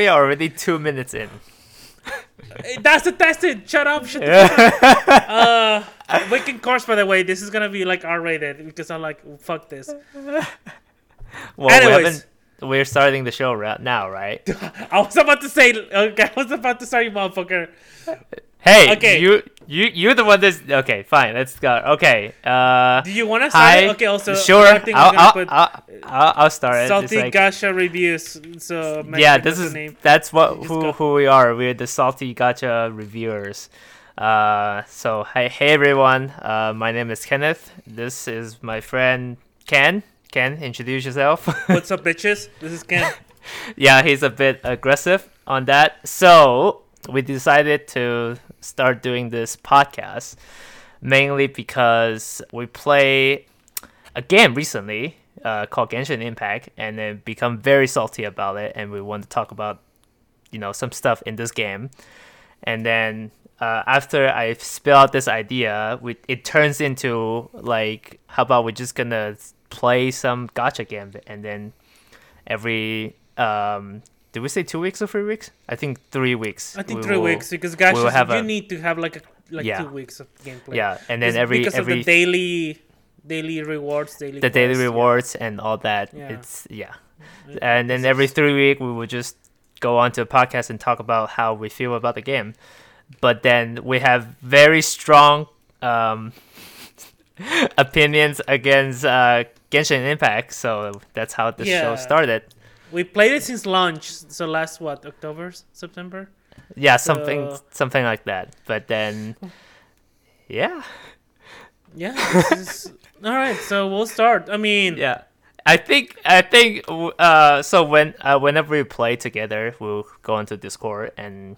We are already two minutes in. That's the tested. Shut up. Shut the up. Uh, Wicked Course, by the way, this is gonna be like R-rated because I'm like, fuck this. Well, Anyways. We we're starting the show right now, right? I was about to say, okay, I was about to say, you motherfucker. Hey, Okay. you you you're the one that's okay. Fine, let's go. Okay. Uh, Do you want to start? hi. Okay, also, sure. I think I'll, I'll, put I'll, I'll, I'll start it. Salty like- Gacha reviews. So yeah, this is name. that's what who go. who we are. We're the salty Gacha reviewers. Uh, so hey hey everyone. Uh, my name is Kenneth. This is my friend Ken. Ken, introduce yourself. What's up, bitches? This is Ken. yeah, he's a bit aggressive on that. So we decided to start doing this podcast mainly because we play a game recently uh, called Genshin Impact, and then become very salty about it, and we want to talk about you know some stuff in this game, and then. Uh, after I spill out this idea, we, it turns into like, how about we're just gonna play some gacha game, and then every um did we say two weeks or three weeks? I think three weeks. I think we three will- weeks because will have you a- need to have like a, like Yeah. two weeks of gameplay. Yeah, and then every because every of the daily daily rewards, daily the daily quests, yeah. rewards and all that. Yeah. It's yeah, and then every three week we will just go on to a podcast and talk about how we feel about the game. But then we have very strong um, opinions against uh, Genshin Impact, so that's how the Yeah. show started. We played it since launch, so last what October, September. Yeah, something So- something like that. But then, yeah, Yeah. is- all right, so we'll start. I mean, yeah. I think I think uh so when uh, whenever we play together, we'll go into Discord and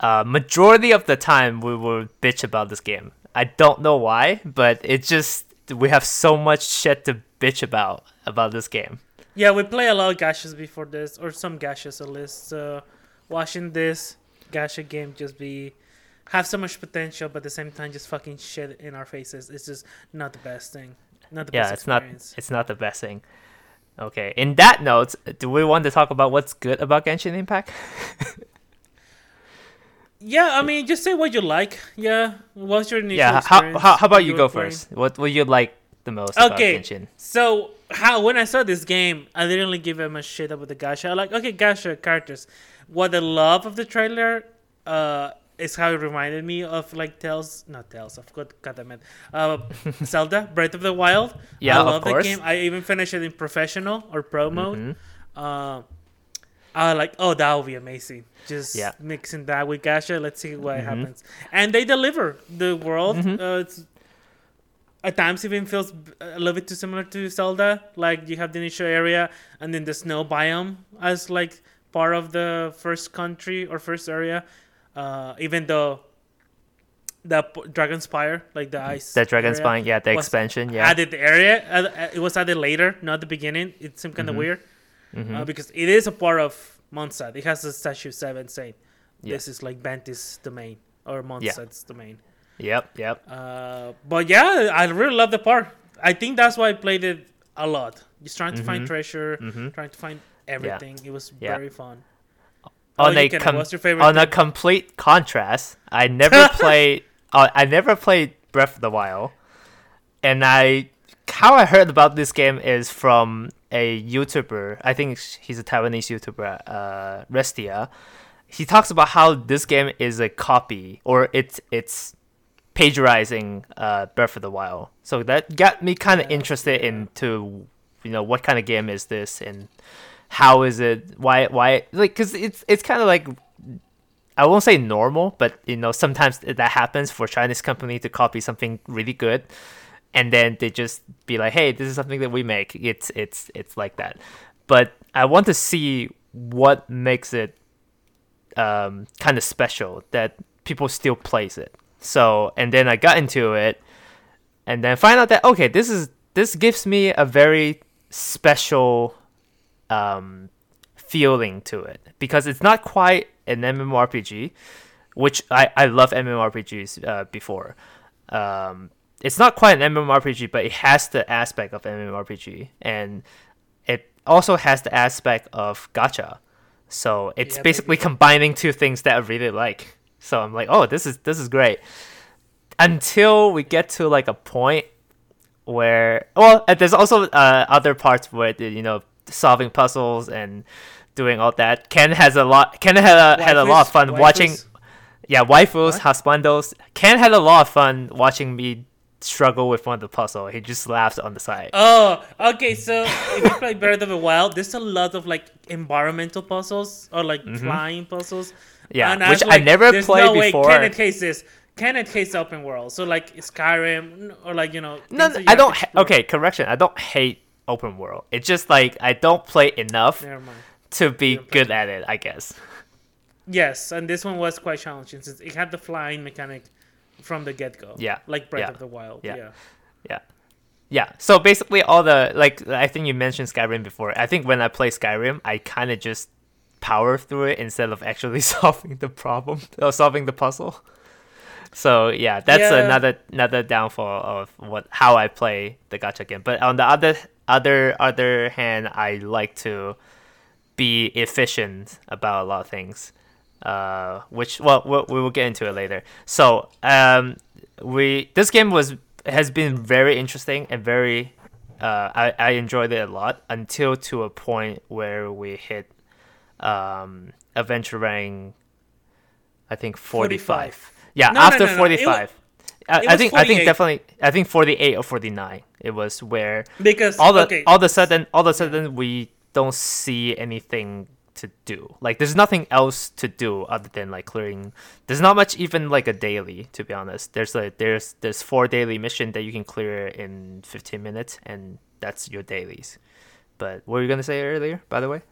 uh majority of the time we will bitch about this game. I don't know why, but it just we have so much shit to bitch about about this game. Yeah, we play a lot of gachas before this, or some gashes at least. So watching this gacha game just be have so much potential, but at the same time just fucking shit in our faces. It's just not the best thing. Not the yeah, best it's not it's not the best thing. Okay. In that note, do we want to talk about what's good about Genshin Impact? Yeah, I mean, just say what you like. Yeah, what's your initial yeah. How, experience how how about you go playing? first? What what you like the most Okay. about Genshin? So how when I saw this game, I didn't really give him a shit about the gacha. I like okay, gacha characters. What I love of the trailer, uh, is how it reminded me of like Tales, not Tales. Of God, God damn it, uh, Zelda Breath of the Wild. Yeah, I of love the course. game. I even finished it in professional or pro mode. Mhm. Uh, I like, oh, that would be amazing. Just Yeah. mixing that with gacha. Let's see what Mhm. happens. And they deliver. The world, Mhm. uh, it's at times even feels a little bit too similar to Zelda. Like you have the initial area and then the snow biome as like part of the first country or first area. Uh, even though the p- Dragon Spire, like the ice, The Dragon Spine, yeah, the expansion, yeah. added the area. Uh, uh, it was added later, not the beginning. It seemed kind of Mhm. weird Mhm. uh, because it is a part of Mondstadt. It has a statue seven saying Yeah. this is like Venti's domain or Mondstadt's domain. Yep, yep. Uh, but yeah, I really love the part. I think that's why I played it a lot. Just trying to find Mhm. treasure, Mhm. trying to find everything. It was Yeah. very fun. Oh, On you a com- what's your favorite on a complete contrast, I never played. Uh, I never played Breath of the Wild, and I how I heard about this game is from a YouTuber. I think he's a Taiwanese YouTuber, uh, Restia. He talks about how this game is a copy or it's it's plagiarizing uh, Breath of the Wild. So that got me kind of interested into you know what kind of game is this and how is it why why like because it's it's kind of like I won't say normal, but you know sometimes that happens for Chinese company to copy something really good, and then they just be like, "Hey, this is something that we make." It's it's it's like that. But I want to see what makes it um, kind of special that people still plays it. So and then I got into it, and then find out that okay, this is this gives me a very special um, feeling to it because it's not quite an MMORPG, which I, I love MMORPGs uh, before. Um, it's not quite an MMORPG, but it has the aspect of MMORPG, and it also has the aspect of gacha. So it's Yeah, basically baby. combining two things that I really like. So I'm like, oh, this is this is great. Until we get to like a point where, well, and there's also uh, other parts where you know solving puzzles and doing all that. Ken has a lot. Ken had a, had a lot of Waifus- fun watching. waifus. Yeah, waifus, What? husbandos. Ken had a lot of fun watching me struggle with one of the puzzle. He just laughs on the side. Oh, okay. So if you play Breath of the Wild, there's a lot of like environmental puzzles or like flying puzzles. Yeah, And which I like, never there's played no way before. Kenneth hates this. Kenneth hates open world. So like Skyrim or like you know. No, you I don't. Ha- okay, correction. I don't hate open world. It's just like I don't play enough to be good at it. I guess. Yes, and this one was quite challenging since it had the flying mechanic from the get go. Yeah, Like Breath yeah, of the Wild. yeah. Yeah. Yeah. Yeah. So basically, all the like I think you mentioned Skyrim before. I think when I play Skyrim, I kind of just power through it instead of actually solving the problem or solving the puzzle. So yeah, that's Yeah. another another downfall of what how I play the gacha game. But on the other other other hand, I like to be efficient about a lot of things. Uh, which well, we we will get into it later. So um, we this game was has been very interesting and very uh, I I enjoyed it a lot until to a point where we hit um adventuring. I think forty five. 45. Yeah, No, after no, no. It wa- forty five. I, I think I think definitely I think forty eight or forty nine. It was where Because all the okay, all of a sudden all of a sudden we don't see anything to do like there's nothing else to do other than like clearing there's not much even like a daily to be honest there's like there's there's four daily mission that you can clear in 15 minutes and that's your dailies but what were you gonna say earlier by the way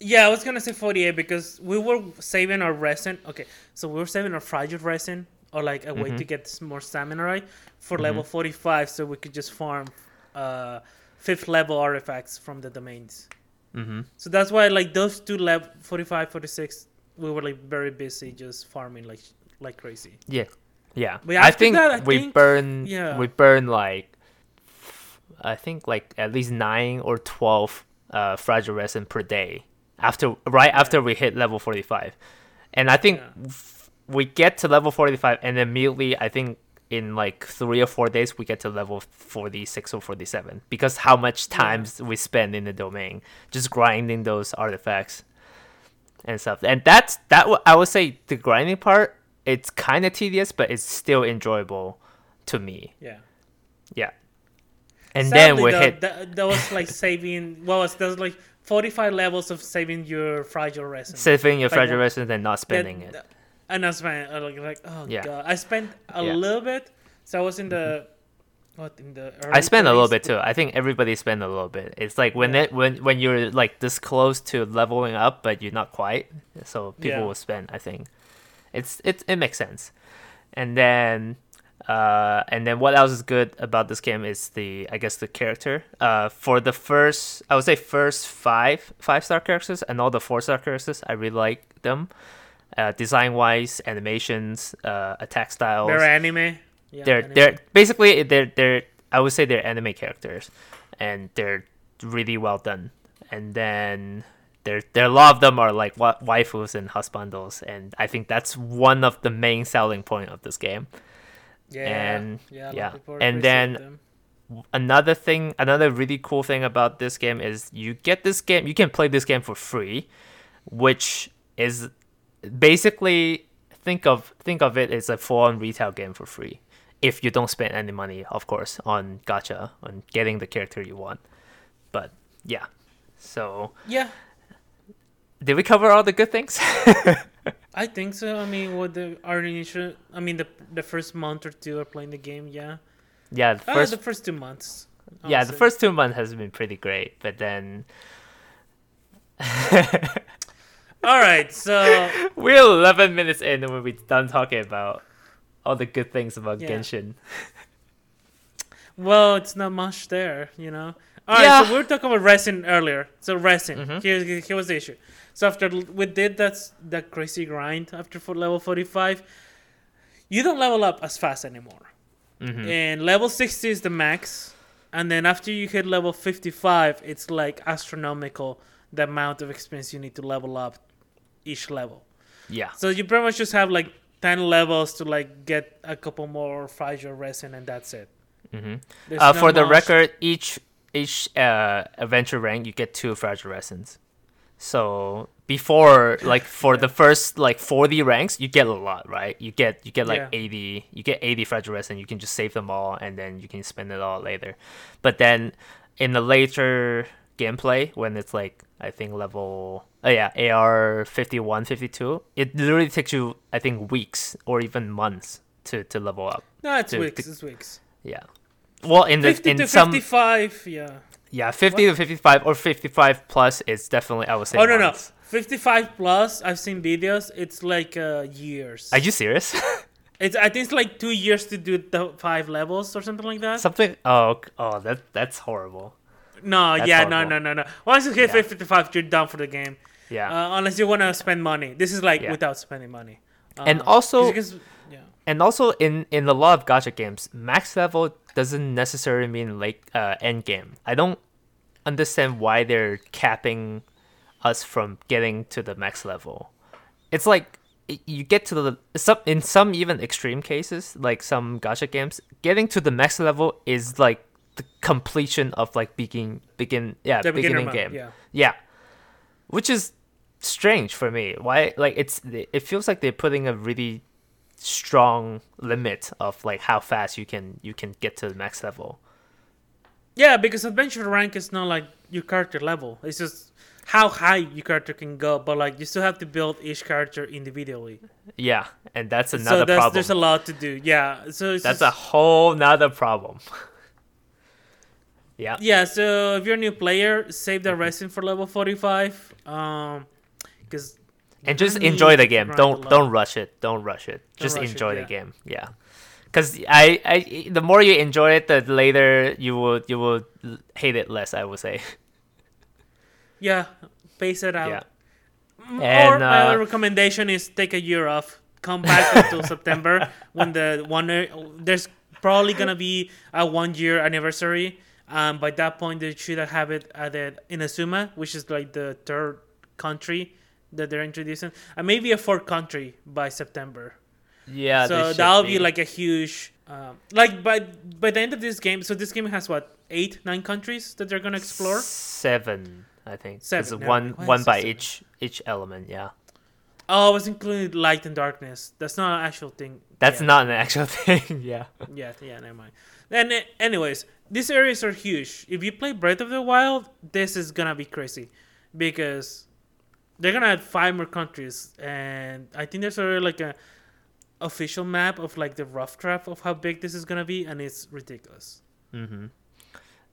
Yeah, I was gonna say 48 because we were saving our resin. Okay, so we were saving our fragile resin or like a Mm-hmm. way to get more stamina right for level 45, so we could just farm uh, fifth level artifacts from the domains. mm-hmm. So that's why like those two level 45, 46, we were like very busy just farming like like crazy. yeah yeah But i think that, I we think- burn yeah. we burn like i think like at least nine or 12 uh fragile resin per day after right after we hit level 45 and i think Yeah. we get to level 45 and immediately i think in like three or four days we get to level 46 or 47 because how much times we spend in the domain just grinding those artifacts and stuff and that's that w- i would say the grinding part it's kind of tedious but it's still enjoyable to me Yeah. yeah and then Sadly, we though, hit that, that was like saving. What was that? Was like 45 levels of saving your fragile resin. saving your like fragile resin and not spending That- it And I spent uh, like, like oh Yeah. god, I spent a Yeah. little bit. So I was in the what in the. I spend a little bit too. I think everybody spend a little bit. It's like when it when when you're like this close to leveling up, but you're not quite. So people Yeah. will spend. I think it's it it makes sense. And then uh and then what else is good about this game is the I guess the character. Uh for the first I would say first five five star characters and all the four star characters I really like them. Uh, design wise, animations, uh, attack styles They're anime. Yeah, they're anime. they're basically they're they're I would say they're anime characters, and they're really well done. And then there there a lot of them are like wa- waifus and husbandos, and I think that's one of the main selling point of this game. Yeah, and- yeah, a lot of yeah. And then- them. Another thing, another really cool thing about this game is you get this game, you can play this game for free, which is basically think of think of it as a full-on retail game for free if you don't spend any money of course on gacha on getting the character you want but yeah so yeah, did we cover all the good things I think so. I mean, what the our initial, I mean, the the first month or two of playing the game, yeah, yeah the Ah, first the first two months. yeah the first two months has been pretty great but then All right, so we're 11 minutes in and we're done talking about all the good things about Yeah. genshin Well, it's not much there, you know. All right, Yeah. so we were talking about resin earlier. So resin, Mhm. here, here was the issue. So after we did that that crazy grind after level forty five, you don't level up as fast anymore. Mhm. And level sixty is the max, and then after you hit level fifty five, it's like astronomical the amount of experience you need to level up each level. Yeah. So you pretty much just have like ten levels to like get a couple more fragile resin, and that's it. hmm Uh, for the record, each each uh, adventure rank you get two fragile resins. So before, like for the first like forty ranks, you get a lot, right? You get you get like Yeah. eighty, you get eighty fragile resin. You can just save them all, and then you can spend it all later. But then in the later gameplay, when it's like I think level, oh yeah, AR 51, 52, it literally takes you I think weeks or even months to to level up. No, it's to- weeks. to- It's weeks. Yeah. Well, in the Fifty in to some fifty-five. Yeah. yeah, 50 to 55 or 55 plus is definitely, I would say. Oh no no, fifty-five plus. I've seen videos. It's like uh, years. Are you serious? It's I think it's like two years to do the five levels or something like that. Something. Oh, oh, that that's horrible. No, That's yeah, horrible. no, no, no, no. Once you hit Yeah. 55, you're done for the game. Yeah. Uh, unless you want to spend money. This is like Yeah. without spending money. Uh, And 'cause also- and also in in a lot of gacha games, max level doesn't necessarily mean like uh, end game. I don't understand why they're capping us from getting to the max level. It's like you get to the some in some even extreme cases, like some gacha games, getting to the max level is like the completion of like begin begin yeah The beginning mode, game. yeah. Yeah. Which is strange for me. Why like it's it feels like they're putting a really strong limit of like how fast you can you can get to the max level. Yeah, because adventure rank is not like your character level. It's just how high your character can go, but like you still have to build each character individually. Yeah, and that's so another there's, problem. there's a lot to do. Yeah, so that's a just, whole nother problem. yeah. yeah. So if you're a new player, save the resin for level 45. Um, because And just enjoy the game. Don't don't rush it. Don't rush it. Just rush it, enjoy yeah. the game. Yeah. Cuz I, I the more you enjoy it the later you will you will hate it less, I would say. yeah, pace it out. Yeah. And, or my uh, other recommendation is take a year off. Come back until September when the one there's probably gonna be a one year anniversary. Um, by that point, they should have it at the Inazuma, which is like the third country that they're introducing, and maybe a fourth country by September. Yeah, so that'll be. like a huge, um, like by by the end of this game. So this game has what eight, nine countries that they're gonna explore. Seven, I think. Seven, It's one one by seven? each each element. Yeah, Oh, it's included light and darkness. That's not an actual thing. that's yet. not an actual thing. yeah. Yeah, yeah, never mind. And uh, anyways, these areas are huge. If you play Breath of the Wild, this is gonna be crazy because they're gonna add five more countries, and I think there's already like a official map of like the rough draft of how big this is gonna be, and it's ridiculous. hmm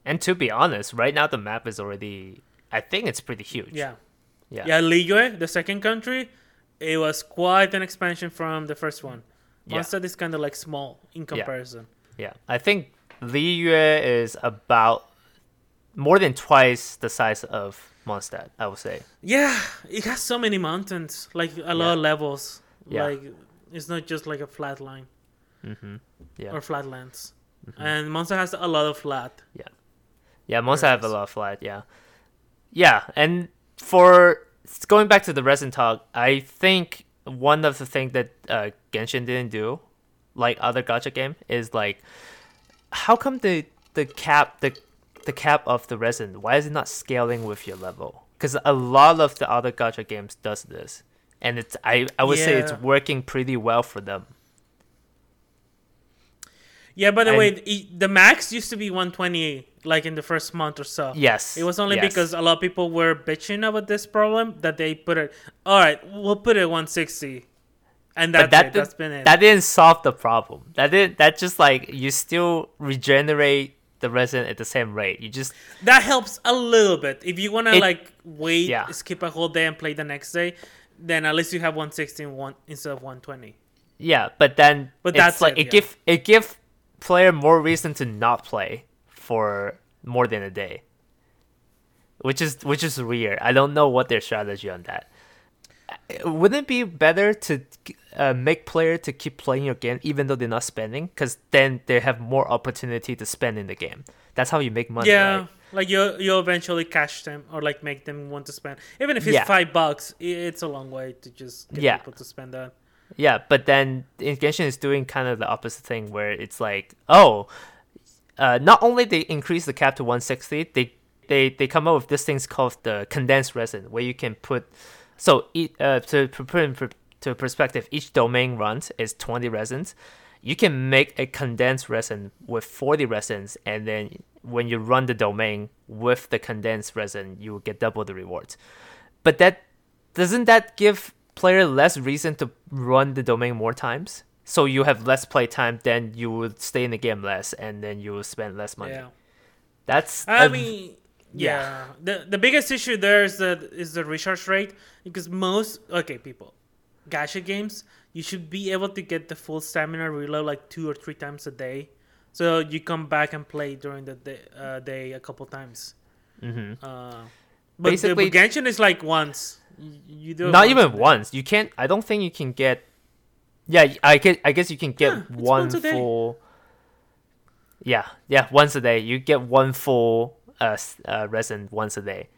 And to be honest, right now the map is already. I think it's pretty huge. Yeah, Yeah. yeah. Liyue, the second country, it was quite an expansion from the first one. Yeah. Mondstadt is kind of like small in comparison. Yeah. Yeah. I think Liyue is about more than twice the size of Mondstadt. I would say. Yeah, it has so many mountains, like a lot Yeah. of levels. Yeah. Like it's not just like a flat line Mm-hmm. Yeah. or flatlands. Mhm. And Monster has a lot of flat. Yeah, Yeah, most have a lot of flat. Yeah, yeah, and for going back to the resin talk, I think one of the things that uh, Genshin didn't do, like other gacha game, is like, how come the the cap the the cap of the resin? Why is it not scaling with your level? Because a lot of the other gacha games does this, and it's I I would say it's working pretty well for them. Yeah, by the And- way, the, the max used to be 120, like in the first month or so. Yes, It was only yes. because a lot of people were bitching about this problem that they put it. All right, we'll put it 160, and that's that it. did, That's been it. that didn't solve the problem. That didn't. that just like you still regenerate the resin at the same rate. You just that helps a little bit. If you want to It- like wait, yeah. skip a whole day and play the next day, then at least you have 160 one, instead of 120. yeah, but then But it's that's like it, it yeah. give it give player more reason to not play for more than a day. Which is which is weird. I don't know what their strategy on that. Wouldn't it be better to uh, make player to keep playing your game even though they're not spending? Because then they have more opportunity to spend in the game. That's how you make money. yeah, right? Like you you eventually cash them or like make them want to spend. Even if it's Yeah. five bucks, it's a long way to just get Yeah. people to spend that. Yeah, but then Genshin is doing kind of the opposite thing where it's like, oh, uh, not only they increase the cap to 160, they they they come up with this thing's called the condensed resin, where you can put. So uh, to put in per- to perspective, each domain runs is 20 resins. You can make a condensed resin with 40 resins, and then when you run the domain with the condensed resin, you will get double the rewards. But that doesn't that give player less reason to run the domain more times? So you have less play time, then you would stay in the game less, and then you will spend less money. Yeah. That's I a- mean, yeah. yeah. The the biggest issue there is the is the recharge rate because most okay people, gacha games you should be able to get the full stamina reload like two or three times a day, so you come back and play during the day, uh, day a couple times. Mhm. Uh, but Basically- the Genshin is like once. You, you do it not once even day. once. You can't. I don't think you can get. Yeah, I guess. I guess you can get Yeah, one once a day. full. Yeah, yeah, once a day. You get one full uh, uh resin once a day.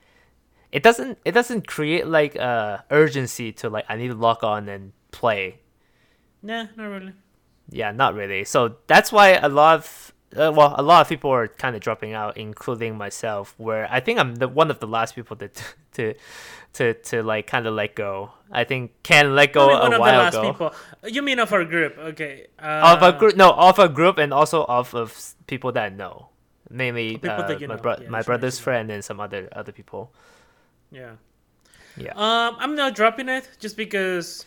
It doesn't. It doesn't create like uh urgency to like I need to log on and play. Nah, not really. Yeah, not really. So that's why a lot of uh, well, a lot of people are kind of dropping out, including myself. Where I think I'm the one of the last people to to to to like kind of let go. I think can let go I mean, one a of the while last ago. people. You mean of our group? Okay. Uh, Of a group, no, of a group, and also of of people that I know, mainly uh, my bro- Yeah, my brother's friend and some other other people. Yeah. Yeah. Um, I'm not dropping it just because.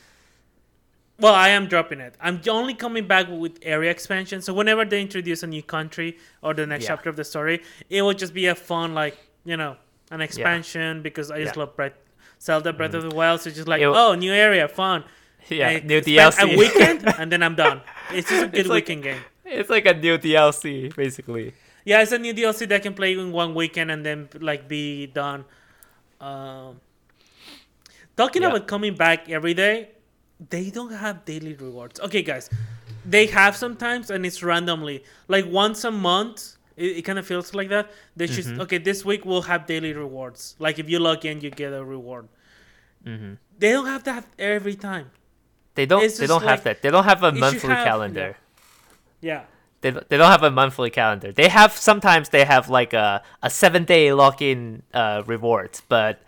Well, I am dropping it. I'm only coming back with area expansion. So whenever they introduce a new country or the next Yeah. chapter of the story, it will just be a fun, like you know, an expansion because I just Yeah. love Breath, Zelda Breath of the Wild. So just like, It'll- oh, new area, fun. Yeah, I new DLC. A weekend and then I'm done. It's just a good It's like- weekend game. it's like a new DLC, basically. Yeah, it's a new DLC that can play in one weekend and then like be done. Um, talking Yeah. about coming back every day, they don't have daily rewards. Okay, guys, they have sometimes and it's randomly, like once a month. It, it kind of feels like that. They should Mm-hmm. okay. This week we'll have daily rewards. Like if you log in, you get a reward. hmm They don't have that every time. They don't. They don't have that. They don't have a monthly have- calendar. Yeah. They, they don't have a monthly calendar. They have sometimes they have like a, a seven day login uh, reward, but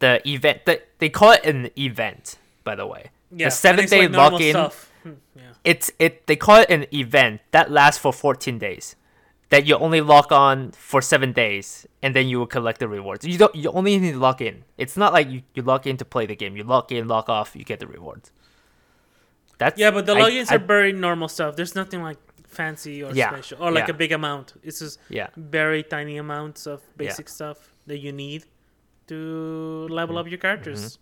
the event the, they call it an event. By the way, Yeah. and seven day like login- stuff. Hmm, Yeah. it's it they call it an event that lasts for 14 days that you only log on for seven days and then you will collect the rewards you don't you only need to log in it's not like you, you log in to play the game you log in log off you get the rewards that's Yeah, but the I- logins I- are very normal stuff. There's nothing like fancy or Yeah, special or like yeah. a big amount. It's just yeah very tiny amounts of basic stuff that you need to level up your characters,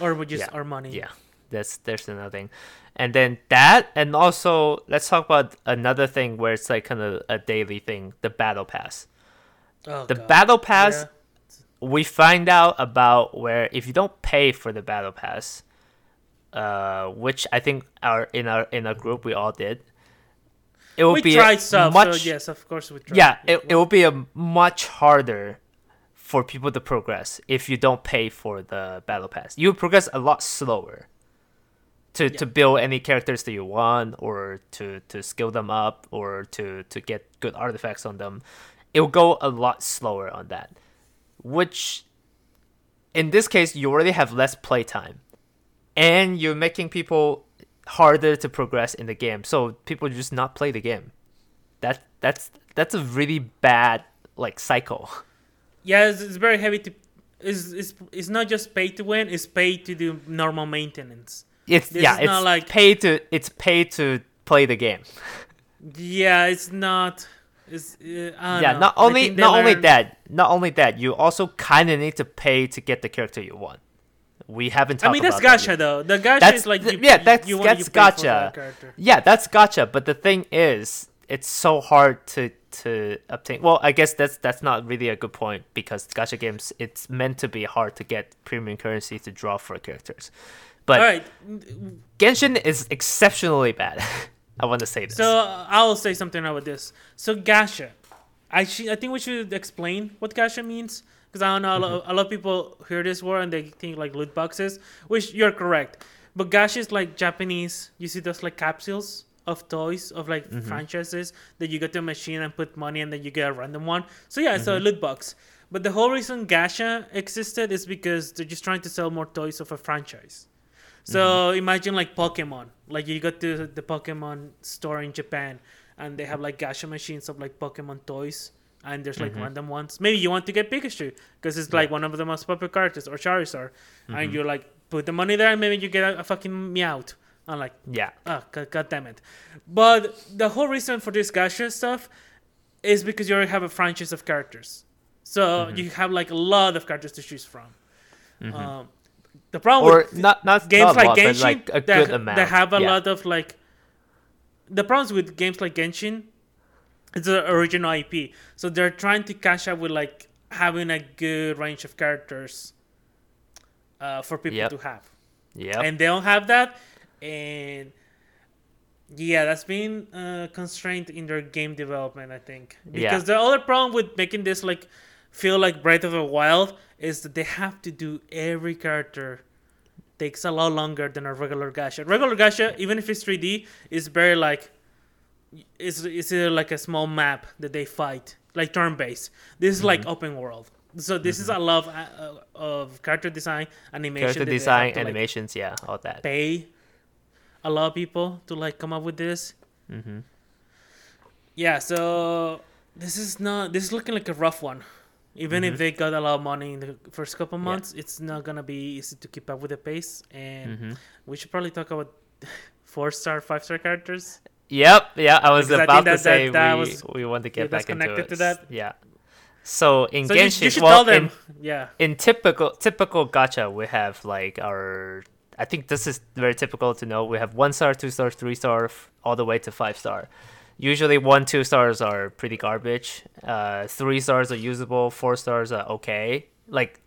or just Mm-hmm. Yeah, our money. yeah that's there's another thing and then that and also let's talk about another thing where it's like kind of a daily thing the battle pass Oh, the God. battle pass we find out about where if you don't pay for the battle pass, uh, which I think our in our in our group we all did, it will We be tried stuff. much so yes, of course we tried. yeah it, it will be a much harder for people to progress if you don't pay for the battle pass. You progress a lot slower to to build any characters that you want or to to skill them up or to to get good artifacts on them. It will go a lot slower on that, which in this case you already have less playtime, and you're making people harder to progress in the game. So people just not play the game. That that's that's a really bad like cycle. yeah, it's, it's very heavy to. It's, it's, it's not just pay to win; it's pay to do normal maintenance. It's This yeah, it's not like- pay to it's pay to play the game. Yeah, it's not. It's uh, yeah, know. not only not only that, not only that, you also kind of need to pay to get the character you want. We haven't talked I mean, that's that gacha though. The gacha That's is like you, yeah, that's you, that's you for gacha. that. Yeah, that's gotcha. But the thing is, it's so hard to to obtain. Well, I guess that's that's not really a good point because gacha games it's meant to be hard to get premium currency to draw for characters. But All right, Genshin is exceptionally bad. I want to say this. so uh, I'll say something about this. So gacha, Actually, I think we should explain what gacha means because I don't know a, lot, mm-hmm. a lot of people hear this word and they think like loot boxes, which you're correct. But gacha is like Japanese. You see those like capsules of toys of like mm-hmm. franchises that you get to a machine and put money and then you get a random one. So yeah, it's a mm-hmm. loot box. But the whole reason gacha existed is because they're just trying to sell more toys of a franchise. So imagine like Pokemon. Like you go to the Pokemon store in Japan and they have like gacha machines of like Pokemon toys and there's like random ones. Maybe you want to get Pikachu because it's like one of the most popular characters or Charizard. And you're like put the money there and maybe you get a, a fucking Meowth. I'm like, Yeah. Ah, god, god damn it. But the whole reason for this gacha stuff is because you already have a franchise of characters. So Mm-hmm. you have like a lot of characters to choose from. Um, the problem Or with not not games not like lot, Genshin, like a that, good amount. that have a yeah. lot of like. The problems with games like Genshin, it's an original IP, so they're trying to cash out with like having a good range of characters uh, for people Yep. to have Yeah. and they don't have that and yeah that's been uh, constrained in their game development i think because Yeah. the other problem with making this like feel like breath of the wild is that they have to do every character takes a lot longer than a regular gacha regular gacha even if it's 3d is very like it's, it's like a small map that they fight like turn-based this is like open world so this is a love of, uh, of character design animation Character that they have design, to, like, animations, yeah, all that. pay a lot of people to like come up with this. Mm-hmm. Yeah, so this is not this is looking like a rough one. Even if they got a lot of money in the first couple Mm-hmm. Yeah. months, it's not gonna be easy to keep up with the pace. And Mm-hmm. we should probably talk about four star, five star characters. Yep, yeah, I was Because about think to that- say that- that we, was- we want to yeah, get that's back into it. to that. Yeah. So in So Genshin, you should well, tell them. in, yeah, in typical typical gacha, we have like our. I think this is very typical to know. We have one star, two star, three star, f- all the way to five star. Usually, one, two stars are pretty garbage. Uh, three stars are usable. Four stars are okay. Like,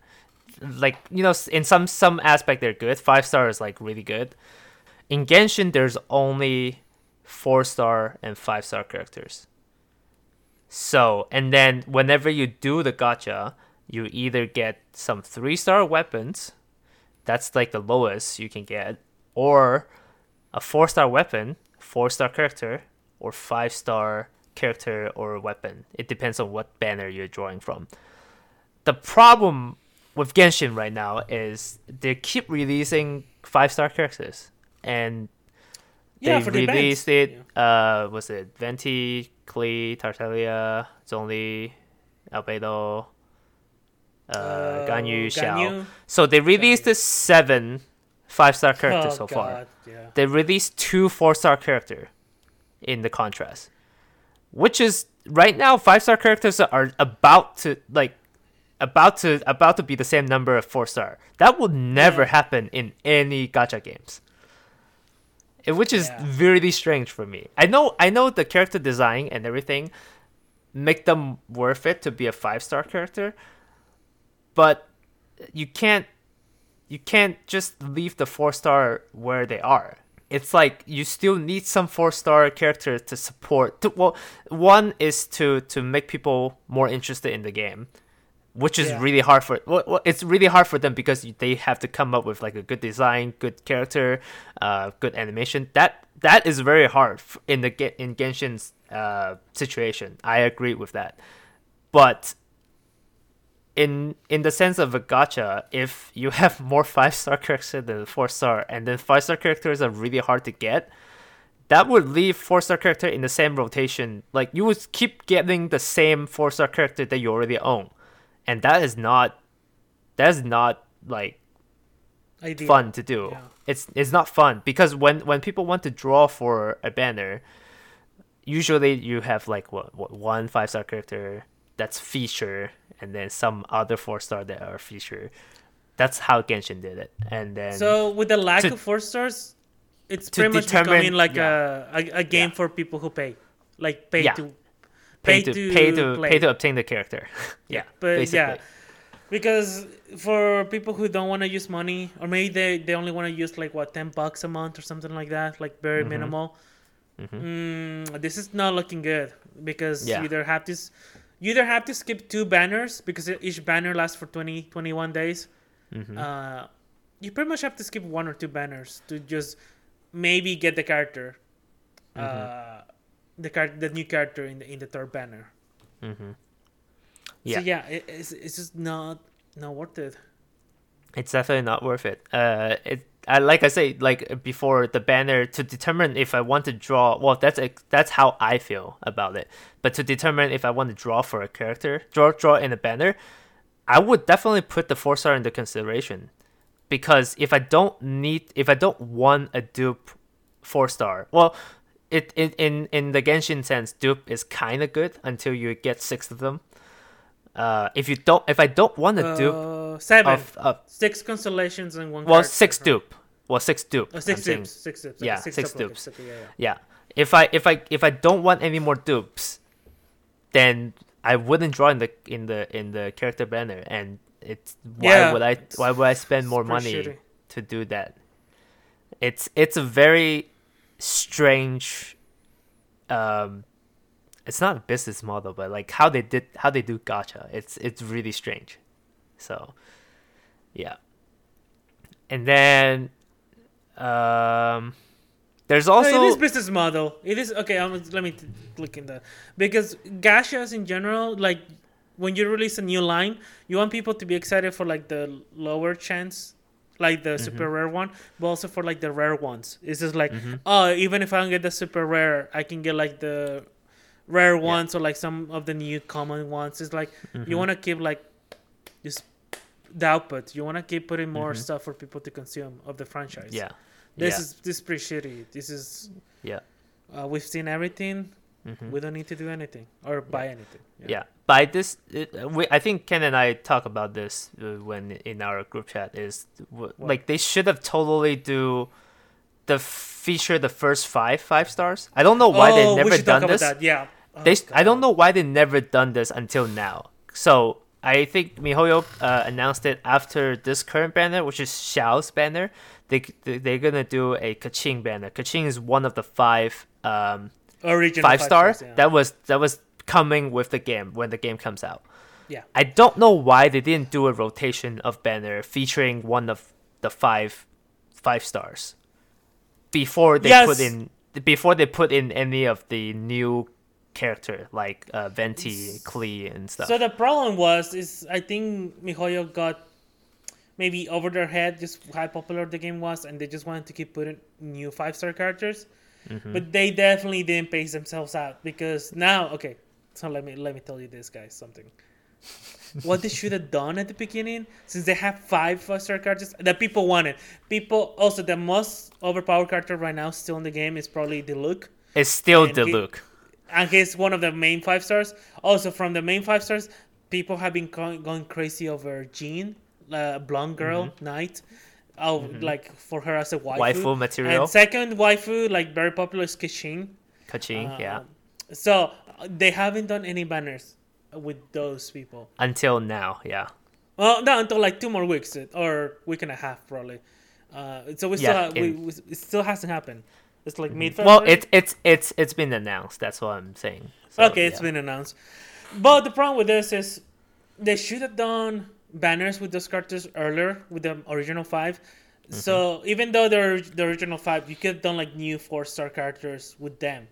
like you know, in some some aspect they're good. Five stars is like really good. In Genshin, there's only four star and five star characters. So, and then whenever you do the gacha, you either get some three star weapons, that's like the lowest you can get, or a four star weapon, four star character, or five star character or weapon. It depends on what banner you're drawing from. The problem with Genshin right now is they keep releasing five star characters, and yeah, they for the events. released it. Uh, was it Venti, Klee, Tartaglia, Zhongli, Albedo, uh, Uh, Ganyu, Xiao. Ganyu. So they released the seven five star characters Oh, so far. Yeah. They released two four star character in the contrast, which is right now five star characters are about to like about to about to be the same number of four star. That would never Yeah. happen in any gacha games. Which is Yeah. really strange for me. I know I know the character design and everything make them worth it to be a five star character, but you can't you can't just leave the four star where they are. It's like you still need some four star character to support. To, well, one is to to make people more interested in the game, which is Yeah. really hard for. Well, it's really hard for them because they have to come up with like a good design, good character, uh, good animation. That that is very hard in the in Genshin's uh, situation. I agree with that, but in in the sense of a gacha, if you have more five star characters than four star, and then five star characters are really hard to get, that would leave four star character in the same rotation. Like you would keep getting the same four star character that you already own, and that is not that is not like Ideal. fun to do. Yeah. It's it's not fun because when when people want to draw for a banner, usually you have like what, what one five star character that's feature and then some other four star that are feature. That's how Genshin did it, and then So with the lack to- of four stars, it's pretty much determine- becoming like yeah. a, a a game Yeah. for people who pay, like pay to pay, to, pay to play. pay to obtain the character. yeah, but basically. yeah, because for people who don't want to use money, or maybe they, they only want to use like what ten bucks a month or something like that, like very Mm-hmm. minimal. Mm, this is not looking good because Yeah. you either have this, you either have to skip two banners because each banner lasts for 20, 21 days. Mm-hmm. Uh, you pretty much have to skip one or two banners to just maybe get the character, Mm-hmm. uh, the card, the new character in the in the third banner. Mm-hmm. Yeah, so yeah, it, it's it's just not not worth it. it's definitely not worth it. Uh, it I, like I say like before the banner to determine if I want to draw. Well, that's ex- that's how I feel about it. But to determine if I want to draw for a character, draw draw in a banner, I would definitely put the four star into consideration, because if I don't need, if I don't want a dupe four star, well. It, it in in the Genshin sense, dupe is kind of good until you get six of them. Uh, if you don't, if I don't want a dupe Uh, seven, of, of six constellations and one. well, character. six dupe. Well, six dupe. Oh, six dupes. Six dupes. yeah, okay, six duplicates, dupes. okay, yeah, yeah. Yeah. If I if I if I don't want any more dupes, then I wouldn't draw in the in the in the character banner. And it's why Yeah, would I why would I spend more money shitty. to do that? It's it's a very strange. Um, it's not a business model, but like how they did how they do gacha. It's it's really strange. So, yeah. And then, um, there's No, also it is business model. It is okay. I'm, let me t- look in the because gachas in general, like when you release a new line, you want people to be excited for like the lower chance, like the Mm-hmm. super rare one, but also for like the rare ones. It's just like Mm-hmm. oh, even if I don't get the super rare, I can get like the rare ones or like some of the new common ones. It's like Mm-hmm. you want to keep like just the output. You want to keep putting more Mhm. stuff for people to consume of the franchise. yeah, This yeah, is this is pretty shitty. This is yeah, uh, we've seen everything. Mhm. We don't need to do anything or buy anything. yeah. By this, it, we, I think Ken and I talk about this uh, when in our group chat. Is w- like they should have totally do the feature the first five five stars. I don't know why oh, they never done this. that. Yeah. Oh, they I don't know why they never done this until now. So I think MiHoYo uh, announced it after this current banner, which is Xiao's banner. They they- they're gonna do a Keqing banner. Keqing is one of the five um, Original five star stars, yeah. that was that was coming with the game when the game comes out. Yeah. I don't know why they didn't do a rotation of banner featuring one of the five five stars before they Yes. put in before they put in any of the new character like uh, Venti, Klee, and stuff. So the problem was is I think MiHoYo got maybe over their head just how popular the game was, and they just wanted to keep putting new five star characters. Mm-hmm. But they definitely didn't pace themselves out because now okay. So let me let me tell you this guys something. what they should have done at the beginning, since they have five five star characters that people wanted. People also the most overpowered character right now still in the game is probably Diluc it's still the he- look. and he's one of the main five stars. Also, from the main five stars, people have been going, going crazy over Jean, uh, blonde girl, knight. Oh, like for her as a waifu. Waifu material. And second waifu, like very popular, is Keqing. Keqing, yeah. Um, So uh, they haven't done any banners with those people. Until now, yeah. Well, no, until like two more weeks uh, or week and a half probably. Uh, so we still Yeah, ha- we, in- we, it still hasn't happened. It's like mid Well, it's it's it's it's been announced. That's what I'm saying. So, okay, it's yeah. been announced. But the problem with this is they should have done banners with those characters earlier with the original 5 Mm-hmm. So even though they're the original five, you could have done like new four star characters with them.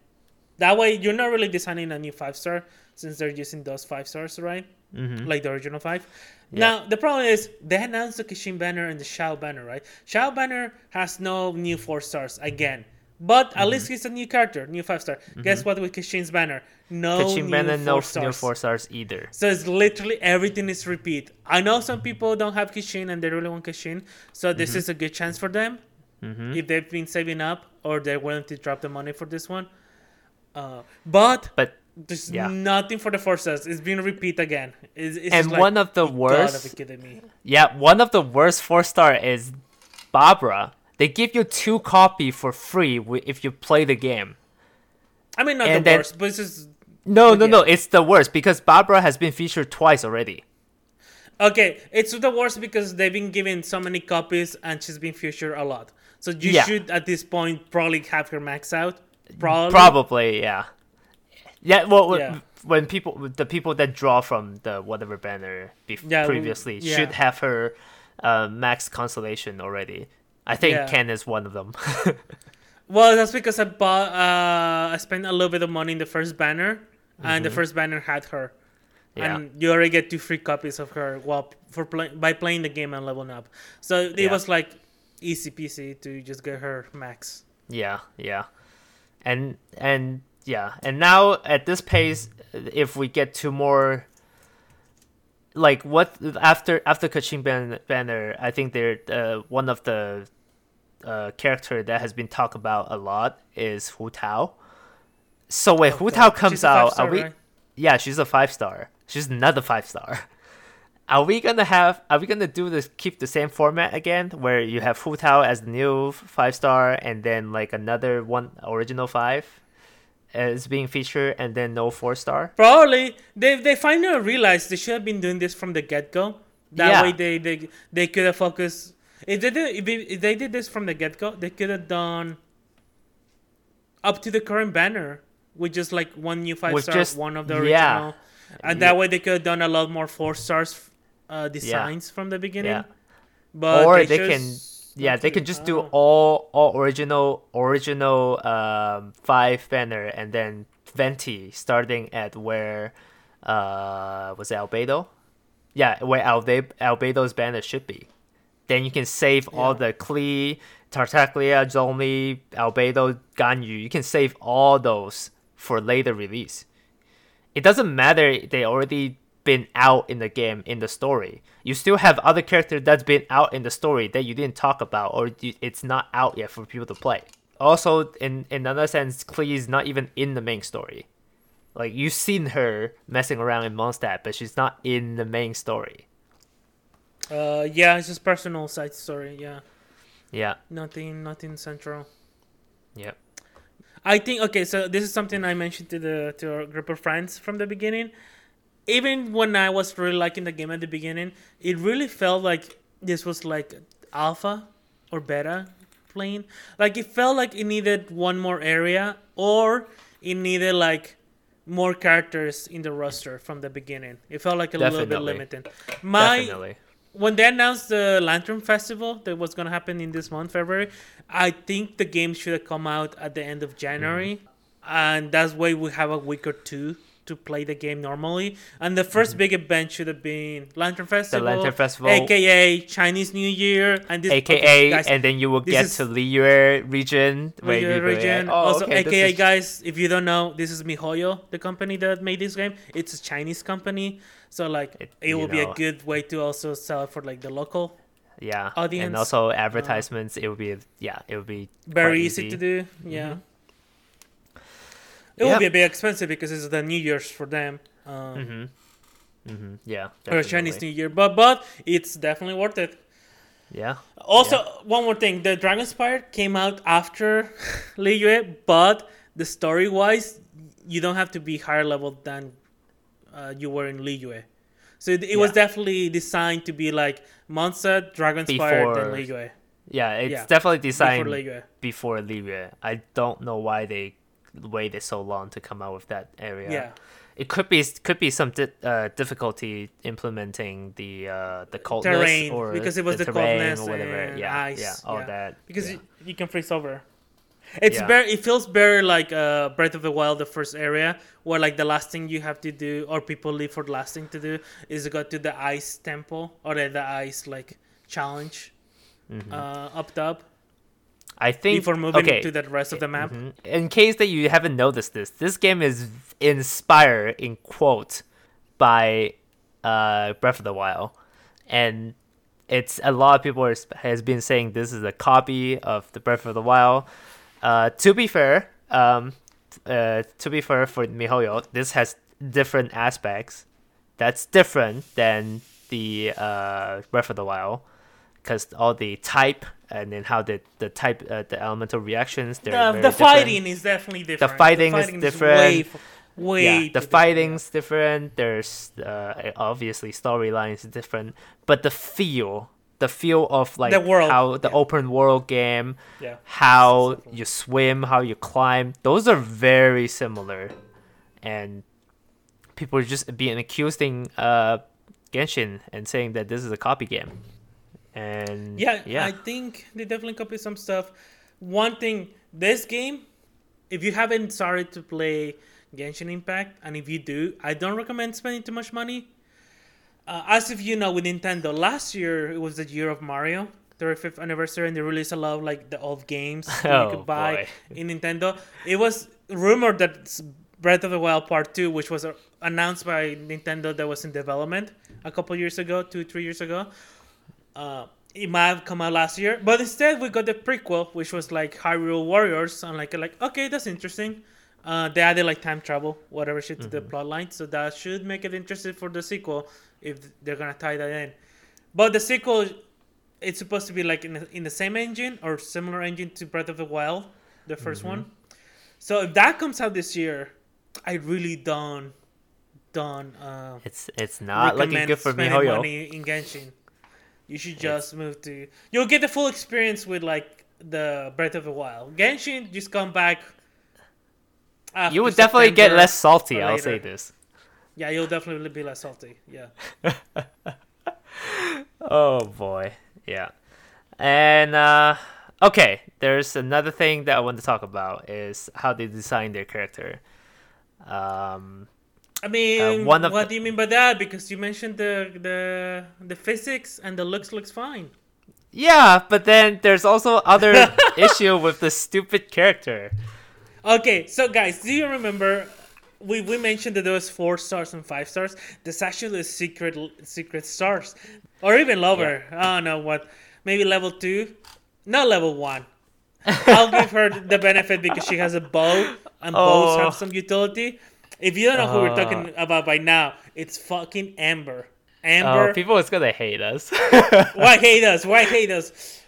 That way, you're not really designing a new five star since they're using those five stars, right? Mhm. Like the original five. Yeah. Now the problem is they announced the Keqing banner and the Xiao banner, right? Xiao banner has no new four stars again. But Mm-hmm. at least he's a new character, new five star. Guess what with Keqing's banner? No Keqing banner, four no stars. new four stars either. So it's literally everything is repeat. I know some people don't have Keqing and they really want Keqing, so this is a good chance for them hmm if they've been saving up or they're willing to drop the money for this one. Uh, but But there's Yeah. nothing for the forces. It's been repeat again. It's, it's and like, one of the worst, gotta be kidding me. yeah, one of the worst four star is Barbara. They give you two copy for free if you play the game. I mean, not And the then- worst, but it's just No, no, yeah. no. It's the worst because Barbara has been featured twice already. okay. It's the worst because they've been given so many copies and she's been featured a lot. So you Yeah. should at this point probably have her max out. Probably. Probably, yeah. Yeah. Well, Yeah. when people the people that draw from the whatever banner bef- previously should have her uh, max constellation already. I think Yeah. Ken is one of them. Well, that's because I bought. Uh, I spent a little bit of money in the first banner, and the first banner had her. Mm-hmm. yeah. And you already get two free copies of her while for play, by playing the game and leveling up. So it Yeah. was like easy peasy to just get her max. Yeah, yeah, and and yeah, and now at this pace, if we get two more, like what after after Keqing Ban- Banner, I think they're uh, one of the uh, character that has been talked about a lot is Hu Tao. So when Hu Tao comes out, are we? right? Yeah, she's a five star. She's another five star. Are we gonna have? Are we gonna do this? Keep the same format again, where you have Hu Tao as the new five star, and then like another one original five is being featured, and then no four star. Probably they they finally realized they should have been doing this from the get go. That Yeah. way they they they could have focused. If they did if, they- if they did this from the get go, they could have done up to the current banner with just like one new five With star, just- one of the yeah. original, and that way they could have done a lot more four stars uh, designs from the beginning. Yeah, But Or they just- yeah, they can just do all all original original um five banner, and then Venti starting at where uh was it Albedo? Yeah, where Albe- Albedo's banner should be. Then you can save all the Klee, Tartaglia, Zhongli, Albedo, Ganyu. You can save all those for later release. It doesn't matter they already been out in the game in the story. You still have other characters that's been out in the story that you didn't talk about or it's not out yet for people to play. Also, in in another sense, Klee is not even in the main story. Like you've seen her messing around in Mondstadt, but she's not in the main story. Uh, yeah, it's just personal side story. Yeah, Yeah. nothing, nothing central. Yep. I think okay, so this is something I mentioned to the to our group of friends from the beginning. Even when I was really liking the game at the beginning, it really felt like this was like alpha or beta playing. Like it felt like it needed one more area or it needed like more characters in the roster from the beginning. It felt like a little bit Definitely. limited. My Definitely. when they announced the Lantern Festival that was gonna happen in this month, February, I think the game should have come out at the end of January, Mm-hmm. and that's why we have a week or two to play the game normally. And the 1st big event should have been Lantern Festival, Mm-hmm. Lantern Festival. aka Chinese New Year, and this AKA, okay, guys, and then you will get to Liyue region where Region, you go, region. oh, also, okay, AKA is- guys, if you don't know, this is MiHoYo, the company that made this game. It's a Chinese company, so like It- it, will be a good way to also sell it for like the local. yeah, audience, and also advertisements. it would be yeah, it would be very quite easy, to do. Yeah. It Yep. will be a bit expensive because it's the New Year's for them. Um, Mm-hmm. Mm-hmm. Yeah, Or Chinese. New Year, but but it's definitely worth it. Yeah, Also, one more thing: the Dragonspine came out after Liyue, but the story wise, you don't have to be higher level than uh, you were in Liyue. So it, it was definitely designed to be like Mondstadt, Dragon Spire, then Before Liyue. yeah, it's Yeah, definitely Before designed before Liyue. I don't know why they waited so long to come out with that area. Yeah. It could be could be some di- uh, difficulty implementing the uh, the coldness Terrain, or because it was the terrain coldness or whatever. and yeah, ice, yeah, all yeah. that. because yeah. you, you can freeze over. It's Yeah. very. It feels very like uh, Breath of the Wild, the first area, where like the last thing you have to do, or people leave for the last thing to do, is go to the ice temple or the, the ice like challenge Mhm. uh, up top I think before moving okay. to the rest of the map. Mhm. In case that you haven't noticed this, this game is inspired in quote by uh, Breath of the Wild, and it's a lot of people are, has been saying this is a copy of the Breath of the Wild. Uh, to be fair, um, uh, to be fair for MiHoYo, this has different aspects that's different than the uh, Breath of the Wild because all the type and then how the the type uh, the elemental reactions they're The, very the different. fighting is definitely different. The fighting is different. way, way yeah the different. fighting's different there's uh, obviously storyline is different but the feel the feel of like The world, how the yeah. open world game Yeah. how you swim how you climb those are very similar and people are just being accusing uh, Genshin and saying that this is a copy game. And Yeah, yeah, I think they definitely copy some stuff. One thing, this game, if you haven't started to play Genshin Impact, and if you do, I don't recommend spending too much money. Uh, as if you know, with Nintendo, last year it was the year of Mario, 35th anniversary, and they released a lot of like the old games that Oh, you could buy boy. in Nintendo. It was rumored that Breath of the Wild Part 2, which was uh, announced by Nintendo that was in development a couple years ago, two, three years ago, uh, it might have come out last year. But instead, we got the prequel, which was like Hyrule Warriors. And like, like okay, that's interesting. Uh, they added like time travel, whatever shit to the plot line. So that should make it interesting for the sequel if they're going to tie that in. But the sequel, it's supposed to be like in the, in the same engine or similar engine to Breath of the Wild, the 1st one. So if that comes out this year, I really don't don't uh, it's it's not looking good for me. Money in Genshin. You should just move to. You'll get the full experience with like the Breath of the Wild. Genshin, just come back. after You would definitely get less salty. I'll say this. Yeah, you'll definitely be less salty. Yeah. Oh boy, yeah. And uh, okay, there's another thing that I want to talk about is how they design their character. Um, I mean, Uh, what the- do you mean by that? Because you mentioned the the the physics and the looks looks fine. yeah, but then there's also other issue with the stupid character. Okay, so guys, do you remember we, we mentioned that there was four stars and five stars? There's actually secret secret stars, or even lower. I don't know what, maybe level two, not level one. I'll give her the benefit because she has a bow, and bows Oh. have some utility. If you don't know who we're Uh. talking about by now, it's fucking Amber. Oh, Amber, people is gonna hate us. why hate us? Why hate us?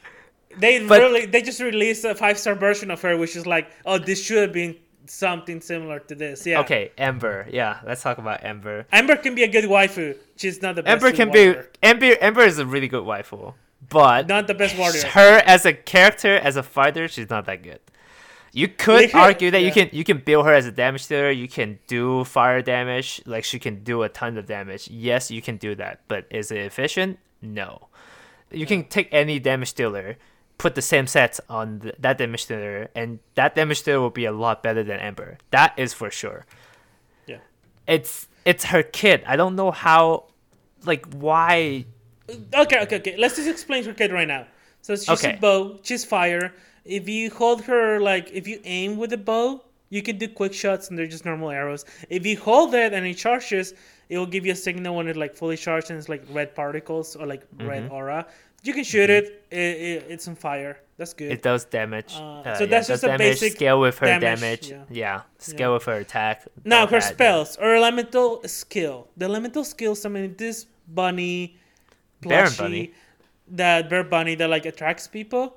They But- really they just released a five star version of her, which is like, oh, this should have been something similar to this. Yeah. okay, Amber. Yeah, let's talk about Amber. Amber can be a good waifu. She's not the best. Amber can be Amber. Ember is a really good waifu, but not the best warrior. her as a character, as a fighter, she's not that good. You could could- argue that you can you can build her as a damage dealer. You can do fire damage, like she can do a ton of damage. Yes, you can do that, but is it efficient? No. You can take any damage dealer, put the same sets on th- that damage dealer, and that damage dealer will be a lot better than Amber. That is for sure. Yeah. It's it's her kid. I don't know how, like why. Okay, okay, okay. Let's just explain her kid right now. So she's Okay. a bow. She's fire. If you hold her like if you aim with a bow, you can do quick shots and they're just normal arrows. If you hold it and it charges, it will give you a signal when it like fully charged and it's like red particles or like red Mm-hmm. aura. You can shoot it. it, it it's on fire. That's good. It does damage. Uh, Uh, so yeah, that's just a damage, basic scale with her damage, damage. yeah. Yeah, scale with her attack. Now her spells or elemental skill. The elemental skills. I mean, this bunny, plushie, bunny. that bear bunny that like attracts people.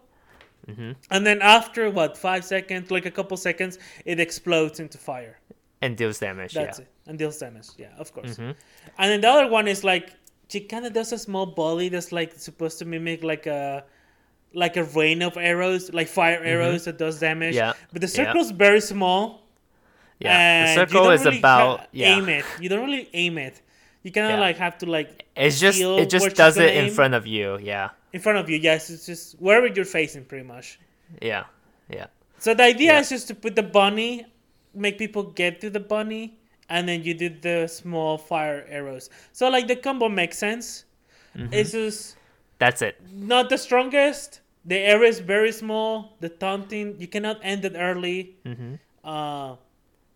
Mm-hmm. And then after what five seconds, like a couple seconds, it explodes into fire. and deals damage. That's yeah. it, and deals damage. Yeah, of course. Mhm. And then the other one is like she kind of does a small volley that's like supposed to mimic like a like a rain of arrows, like fire arrows that does damage. Mm-hmm. Yeah, But the yeah. circle's very small. Yeah, the circle is really about yeah. aim it. You don't really aim it. You kind of Yeah. like have to like It's just it just does it in front of you. Yeah, in front of you. Yes, it's just wherever you're facing, pretty much. yeah, yeah. So the idea Yeah. is just to put the bunny, make people get to the bunny, and then you do the small fire arrows. So like the combo makes sense. Mm-hmm. It's just That's it. not the strongest. The area is very small. The taunting you cannot end it early. hmm Uh,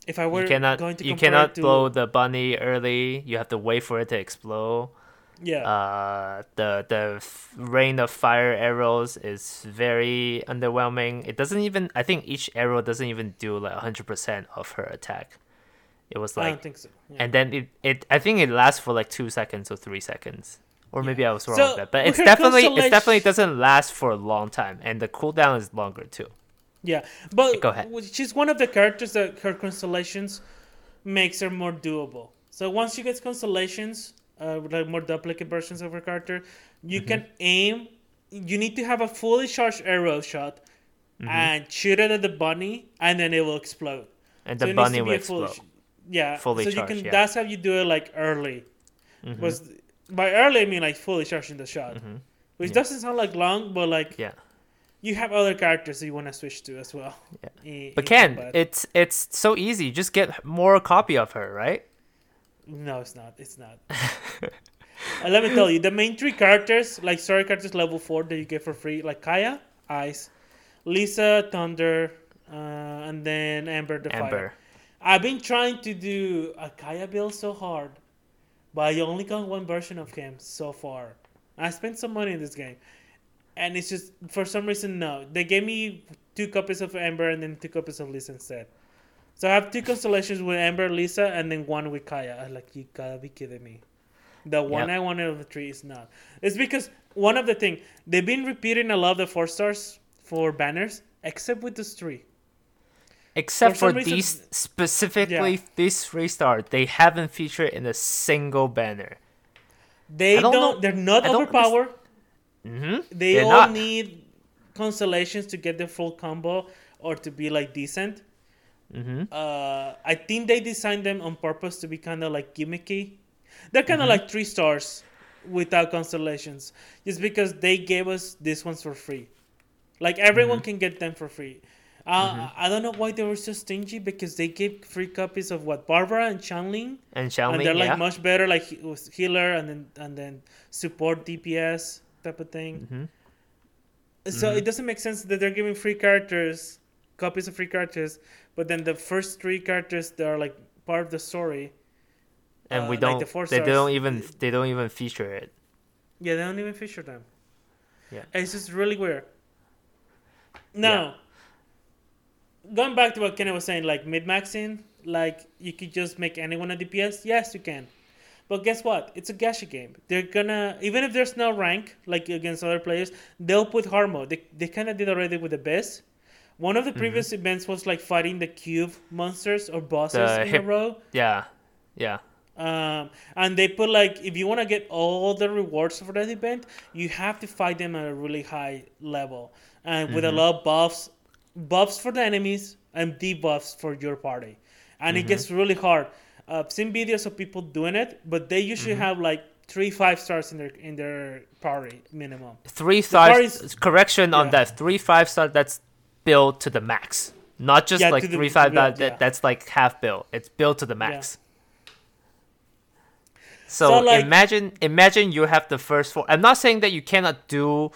if I were You cannot going to you cannot to, blow the bunny early. You have to wait for it to explode. Yeah, Uh, the the rain of fire arrows is very underwhelming. It doesn't even. I think each arrow doesn't even do like hundred percent of her attack. It was like. I don't think so. Yeah. and then it, it I think it lasts for like two seconds or three seconds. Or maybe I was wrong So, with that. But it's definitely it definitely doesn't last for a long time and the cooldown is longer too. Yeah, but Go ahead. she's one of the characters that her constellations makes her more doable. So once she gets constellations, uh, like more duplicate versions of her character, you Mm-hmm. can aim. You need to have a fully charged arrow shot Mm-hmm. and shoot it at the bunny, and then it will explode. And the needs bunny will full explode. sh- yeah. Fully so you can. yeah. Mm-hmm. That's how you do it like early. Was by early I mean like fully charging the shot, which Yeah. doesn't sound like long, but like Yeah. you have other characters that you want to switch to as well. Yeah. in- But in Ken, combat. it's it's so easy. Just get more copy of her, right? No, it's not. It's not. Uh, let me tell you, the main three characters, like story characters level four that you get for free, like Kaeya, Ice, Lisa, Thunder, uh, and then Amber the Fire. Amber. I've been trying to do a Kaeya build so hard, but I only got one version of him so far. I spent some money in this game, and it's just for some reason no. They gave me two copies of Amber and then two copies of Lisa instead. So I have two constellations with Amber, Lisa, and then one with Kaeya. I'm like, you gotta be kidding me. The one Yep. I wanted of the three is not. It's because one of the thing they've been repeating a lot of the four stars for banners, except with those three. Except For for, reason- these specifically Yeah. these three stars, they haven't featured in a single banner. They I don't. don't They're not I overpowered. hmm They They're all not. need constellations to get the full combo or to be like decent. Hmm Uh, I think they designed them on purpose to be kind of like gimmicky. They're kind of Mm-hmm. like three stars without constellations, just because they gave us these ones for free. Like everyone Mm-hmm. can get them for free. Uh, I don't know why they were so stingy because they gave free copies of what Barbara and Xiangling, And Xiaomi, and they're like yeah. much better, like healer and then and then support DPS type of thing. Mhm. So Mm-hmm. it doesn't make sense that they're giving free characters, copies of free characters, but then the first three characters that are like part of the story. and uh, we don't. the four they stars, don't even. They don't even feature it. Yeah, they don't even feature them. Yeah. It's just really weird. Now, going back to what Kenny was saying, like mid maxing, like you could just make anyone a DPS. Yes, you can. But guess what? It's a gacha game. They're gonna even if there's no rank like against other players, they'll put hard mode. They they kind of did already with the best. One Mm-hmm. of the previous events was like fighting the cube monsters or bosses The in hip- a row. Yeah, yeah. Um, and they put like if you want to get all the rewards for that event, you have to fight them at a really high level and with a lot of buffs, buffs for the enemies and debuffs for your party, and it gets really hard. I've seen videos of people doing it, but they usually have like three five stars in their in their party minimum. Three stars. correction on that. Three five star. That's built to the max. Not just Yeah, like the- three five. build, that, yeah. that's like half built. It's built to the max. So, So, like- imagine imagine you have the first four. I'm not saying that you cannot do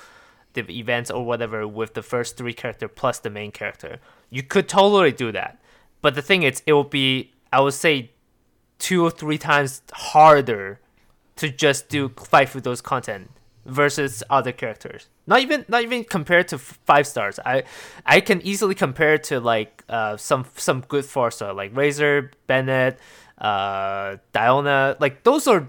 the events or whatever with the first three character plus the main character. You could totally do that. But the thing is, it will be I would say two or three times harder to just do fight with those content versus other characters. Not even not even compared to five stars. I I can easily compare to like uh some some good four star like Razor, Bennett, uh Diona. Like those are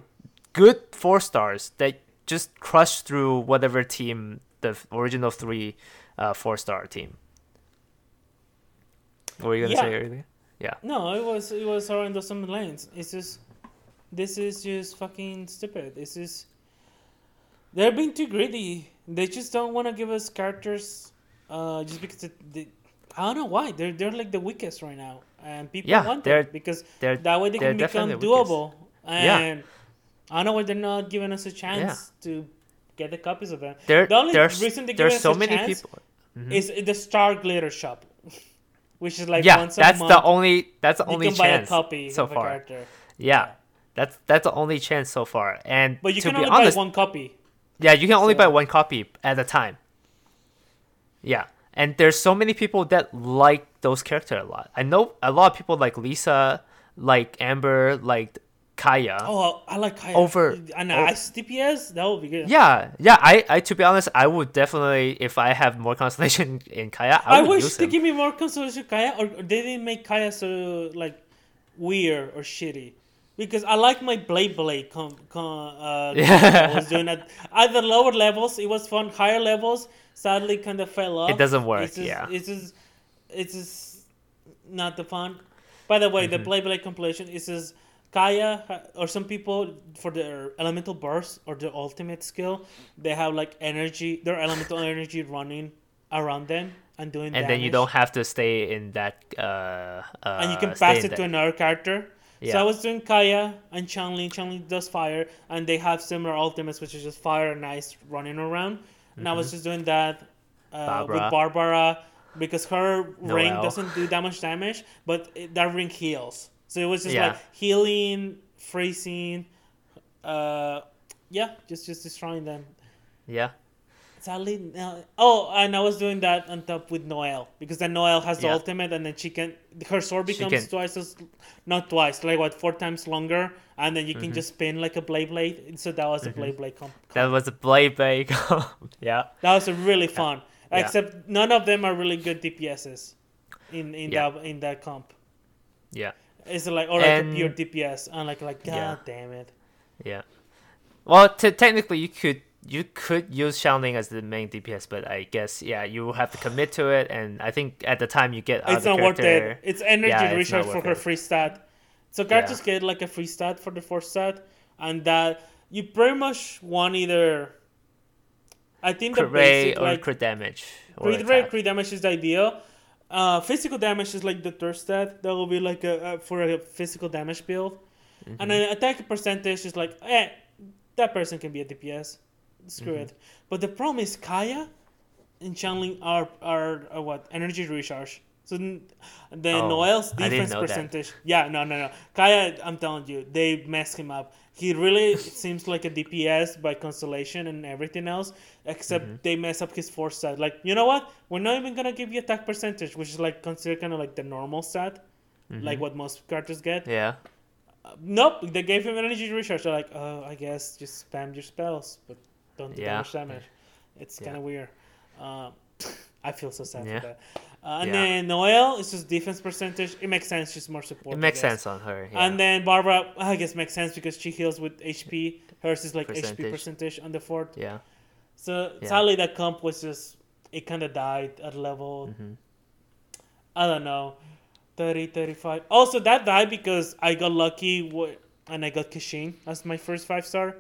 good four stars that just crush through whatever team the original three uh four star team. What were you gonna Yeah. say earlier? Yeah. No, it was it was around those some lanes. It's just this is just fucking stupid. This is they're being too greedy. They just don't want to give us characters, uh, just because it, they, I don't know why they're they're like the weakest right now, and people Yeah, want they're- them because They're that way they can become definitely the weakest. doable. Yeah. I don't know why they're not giving us a chance to get the copies of them. there the only there's reason they give us so a many chance people. is the Star Glitter Shop, which is like yeah, once a that's month the only that's the only can buy a chance so far. character. Yeah, that's that's the only chance so far. And But you to can be only honest, buy one copy. Yeah, you can only so- buy one copy at a time. Yeah, and there's so many people that like those characters a lot. I know a lot of people like Lisa, like Amber, like Kaeya. Oh, I like Kaeya. Over- and uh, over- ice DPS. That would be good. Yeah, yeah. I, I to be honest, I would definitely if I have more constellation in Kaeya, I, I, would wish they him. give me more consolation Kaeya, or they didn't make Kaeya so like weird or shitty. Because I like my Blade Blade com, com, uh, Yeah. I was doing at at the lower levels. It was fun. Higher levels, sadly, kind of fell off. It doesn't work, It's just, yeah. it's just it's just not the fun. By the way, Mm-hmm. the Blade Blade compilation is just Kaeya or some people for their elemental burst or their ultimate skill, they have like energy, their elemental energy running around them and doing and then you don't have to stay in that. Uh, uh, and you can pass it that- to another character. So I was doing Kaeya and Xiangling. Xiangling does fire, and they have similar ultimates, which is just fire and ice running around. And I was just doing that uh, with Mm-hmm. Barbara. Barbara because her ring doesn't do that much damage, but it, that ring heals. So it was just Yeah. like healing, freezing, uh, yeah, just just destroying them. Yeah. Sadly, no. Oh, and I was doing that on top with Noelle because then Noelle has the Yeah. ultimate, and then she can her sword becomes twice as not twice, like what four times longer, and then you Mm-hmm. can just spin like a blade blade. So that was a blade blade comp. comp. That was a blade blade. Comp. yeah. That was a really fun. Yeah. Except none of them are really good DPSs in in Yeah. that in that comp. Yeah. It's like or like And- a pure DPS, and like like god damn it. Yeah. Well, t- technically, you could you could use Xiangling as the main DPS, but I guess yeah, you will have to commit to it, and I think at the time you get it's the not worth it. It's energy Yeah, it's recharge for her it. free stat. So characters get like a free stat for the fourth stat, and that you pretty much want either. I think the crit rate basic or like crit damage. Or crit rate, crit damage is the ideal. Uh, physical damage is like the third stat. That will be like a, a for a physical damage build, Mm-hmm. and then attack percentage is like, eh, that person can be a DPS. Screw Mm-hmm. it. But the problem is Kaeya and Xiangling are, are are what energy recharge. So then Oh, Noelle's defense know that. percentage. Yeah, no, no, no. Kaeya, I'm telling you, they messed him up. He really seems like a DPS by constellation and everything else, except Mm-hmm. they mess up his force stat. Like, you know what? We're not even gonna give you attack percentage, which is like considered kind of like the normal stat, Mm-hmm. like what most characters get. Yeah. Uh, nope, they gave him energy recharge. They're like, oh, I guess just spam your spells, but don't do Yeah. much damage. It's Yeah. kind of weird. Um, I feel so sad Yeah. for that. Uh, and Yeah. then Noelle it's just defense percentage. It makes sense. She's more support. It makes sense on her. Yeah. And then Barbara, I guess makes sense because she heals with HP. Hers is like HP Percentage. percentage on the fourth. yeah. So sadly, that comp was just it kind of died at level. Mm-hmm. I don't know, 30, 35. Also, that died because I got lucky and I got Keqing as my first five star,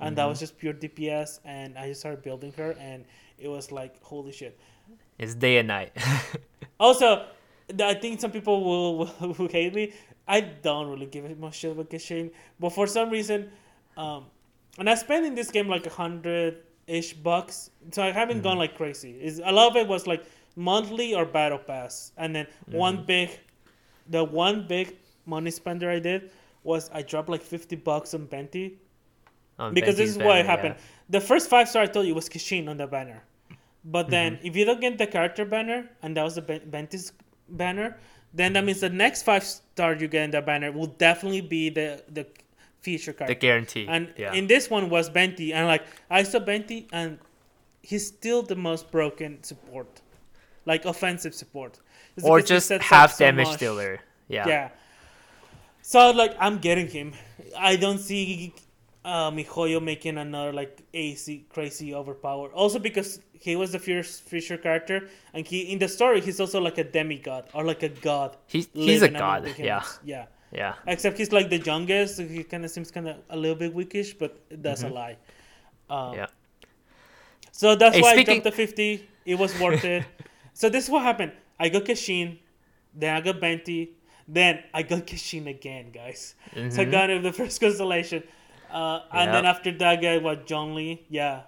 and that Mm-hmm. was just pure DPS. And I just started building her, and it was like holy shit. It's day and night. Also, I think some people will, will, will hate me. I don't really give a much shit about Keqing, but for some reason, um, and I spent in this game like a hundred ish bucks, so I haven't gone like crazy. Is a lot of it was like monthly or battle pass, and then one big, the one big money spender I did was I dropped like fifty bucks on Venti because this Venti's is what banner, happened. The first five star I told you was Keqing on the banner, but then Mm-hmm. if you don't get the character banner, and that was the Ben- Venti's banner, then that means the next five star you get in the banner will definitely be the the feature card. The guarantee. and yeah. in this one was Venti, and like I saw Venti, and he's still the most broken support, like offensive support. It's or just half so damage much. dealer. Yeah. Yeah. So like I'm getting him. I don't see uh, Mihoyo making another like AC crazy overpower. Also because he was the first Fisher character, and he in the story he's also like a demigod or like a god. He's he's a god. Yeah. Yeah. Yeah. Except he's like the youngest. So he kind of seems kind of a little bit weakish, but that's a lie. Um, Mm-hmm. Yeah. So that's Hey, why speaking- I jumped the 50. It was worth it. so this is what happened. I got Keqing, then I got Venti, then I got Keqing again, guys. So I Mhm. got him the first constellation. Uh, and then after that guy was Zhongli. Yeah,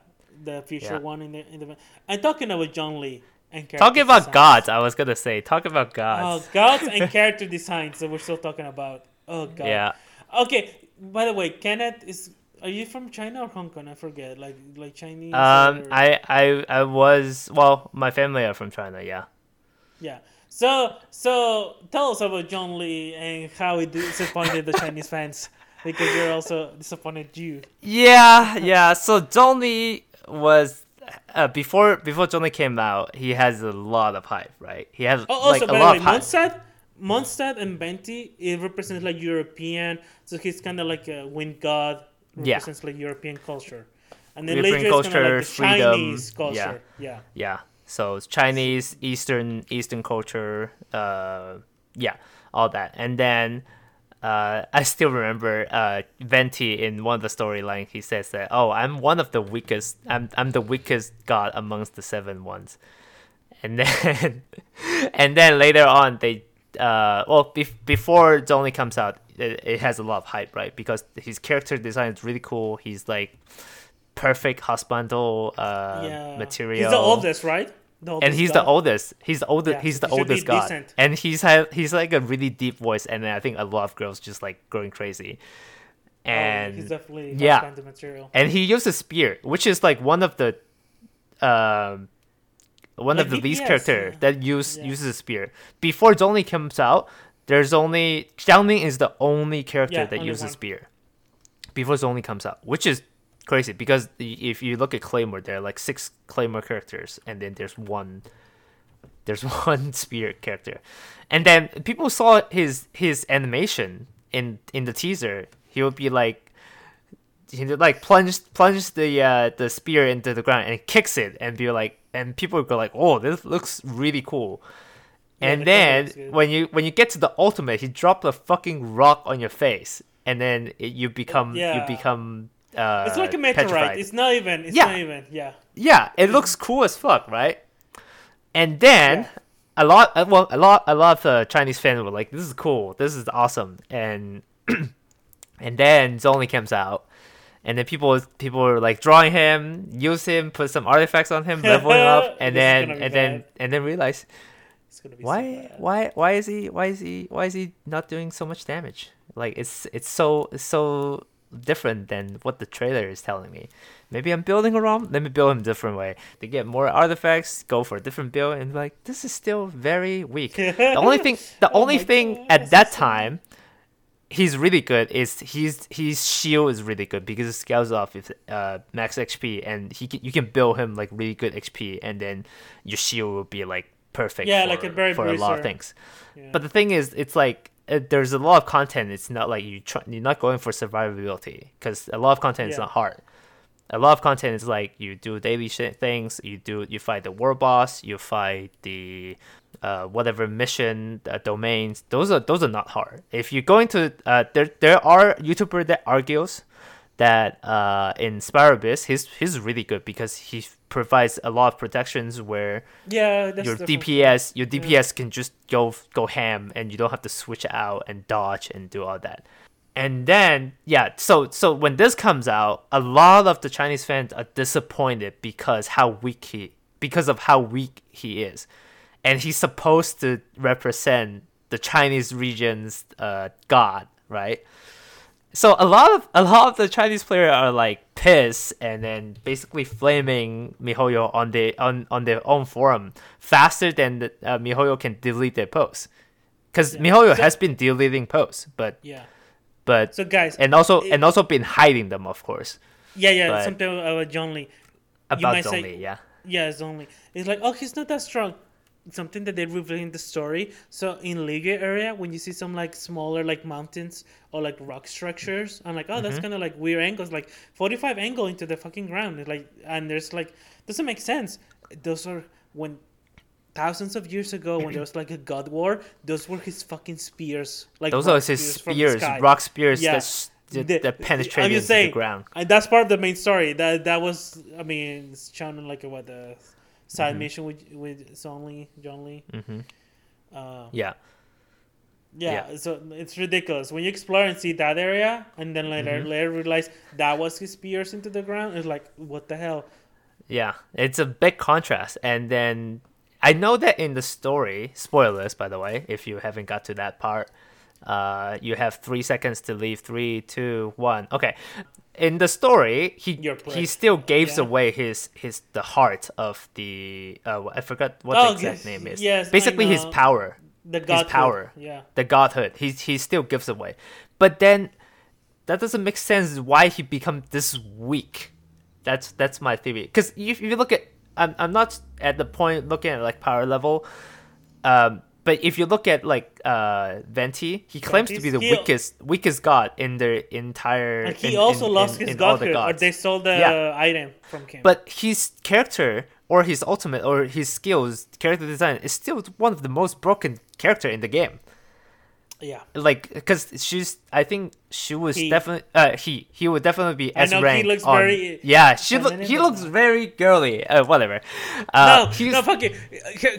the future Yeah. one in the in the. I'm talking about Zhongli and character Talking about design. gods, I was gonna say. Talk about gods. Oh, gods. gods and character designs that we're still talking about. Oh god. yeah. Okay. By the way, Kenneth is. Are you from China or Hong Kong? I forget. Like like Chinese. Um, or- I, I, I was well. My family are from China. Yeah. Yeah. So so tell us about Zhongli and how he disappointed the Chinese fans because you're also disappointed you. Yeah, yeah. So Zhongli was uh, before before Zhongli came out. He has a lot of hype, right? He has Oh, also like a by lot the of way, hype. Mondstadt, Mondstadt and Venti it represents like European. So he's kind of like a wind god. Yeah. Represents like European culture. And then European later it's kind of culture, like the freedom, Chinese culture. Yeah. Yeah. So it's Chinese, Eastern, Eastern culture. Uh, yeah, all that. And then uh, I still remember uh, Venti in one of the storyline. He says that, "Oh, I'm one of the weakest. I'm I'm the weakest god amongst the seven ones." And then, and then later on, they uh, well, bef- before Zhongli comes out, it, it has a lot of hype, right? Because his character design is really cool. He's like perfect husbando uh, yeah. material. He's the oldest, right? And he's god? the oldest. He's the oldest. Yeah, he's the he oldest god, decent. and he's had he's like a really deep voice, and I think a lot of girls just like going crazy. Oh, And he's definitely yeah. material. and he uses spear, which is like one of the um one Like of the least character yeah. that use Yeah. uses a spear. Before Zhongli comes out, there's only Xiangling is the only character that only uses one. spear. Before Zhongli comes out, which is crazy because if you look at Claymore, there are like six Claymore characters, and then there's one there's one spear character, and then people saw his his animation in in the teaser. He would be like he would like plunge plunge the uh, the spear into the ground and kicks it and be like and people would go like oh this looks really cool Yeah, and the then color looks good. when you when you get to the ultimate he dropped a fucking rock on your face and then it, you become you become uh, It's like a meteorite. petrified. It's not even. It's Yeah. not even. Yeah. Yeah, it looks cool as fuck, right? And then Yeah. a lot, uh, well, a lot, a lot of uh, Chinese fans were like, "This is cool. This is awesome." And and then Zhongli comes out, and then people people were like drawing him, use him, put some artifacts on him, level him up, and then and then and then realize It's gonna be why So why why is he why is he why is he not doing so much damage? Like it's it's so it's so different than what the trailer is telling me. Maybe I'm building a ROM. Let me build him a different way. To get more artifacts, go for a different build, and like this is still very weak. the only thing the Oh only thing God, at that so time he's really good is he's his shield is really good because it scales off with uh, max XP and he can, you can build him like really good XP and then your shield will be like perfect Yeah, for, like a Berry for a lot of things. Yeah. But the thing is, it's like uh, there's a lot of content. It's not like you try, you're not going for survivability because a lot of content is not hard. A lot of content is like you do daily shit things. You do you fight the war boss. You fight the uh, whatever mission uh, domains. Those are those are not hard. If you go into uh, there there are YouTuber that argues that uh, in Spiral Abyss he's he's really good because he provides a lot of protections where yeah, that's your. DPS your DPS can just go go ham and you don't have to switch out and dodge and do all that. And then yeah, so so when this comes out, a lot of the Chinese fans are disappointed because how weak he because of how weak he is. And he's supposed to represent the Chinese region's uh, god, right? So a lot of a lot of the Chinese players are like pissed and then basically flaming MiHoYo on the on, on their own forum faster than the, uh, MiHoYo can delete their posts. Because Yeah. MiHoYo So- has been deleting posts, but Yeah. but So guys, and also it- and also been hiding them, of course. yeah, yeah, but- something about Lee. About say- Zhongli, yeah. Yeah, only. It's like, oh, he's not that strong. Something that they reveal in the story. So in Liyue area, when you see some like smaller like mountains or like rock structures, I'm like, oh, Mm-hmm. that's kind of like weird angles, like 45 angle into the fucking ground. It's like, and there's like, doesn't make sense. Those are when thousands of years ago when there was like a god war. Those were his fucking spears. Like Those are his the spears, rock spears Yeah. that's, that, The- that I'm penetrate just into saying, the ground. And that's part of the main story. That that was, I mean, it's shown in like a, what the side Mm-hmm. mission with with Zhongli, John Lee. hmm Uh, Yeah. yeah, so it's ridiculous when you explore and see that area, and then later Mm-hmm. later realize that was his spears into the ground. It's like, what the hell? Yeah, it's a big contrast. And then I know that in the story, spoilers by the way, if you haven't got to that part, uh, you have three seconds to leave. Three, two, one. Okay. In the story, he he still gives Yeah. away his his the heart of the uh, I forgot what Oh, the exact yes, name is. yes, basically his power, The god power. Yeah, the godhood. He he still gives away, but then that doesn't make sense. Why he become this weak? That's that's my theory. Because if, if you look at, I'm I'm not at the point looking at like power level, um, but if you look at like uh Venti, he claims to be the weakest weakest god in the entire. and he in- also in- lost in- his all the godhood, or they stole the Yeah. item from him. But his character or his ultimate or his skills, character design is still one of the most broken character in the game. Yeah, Like, because she's, I think she was He. definitely, uh, he, he would definitely be S know he looks on- very yeah, she look, he looks very girly. Uh, whatever. Uh, no, no, fuck it.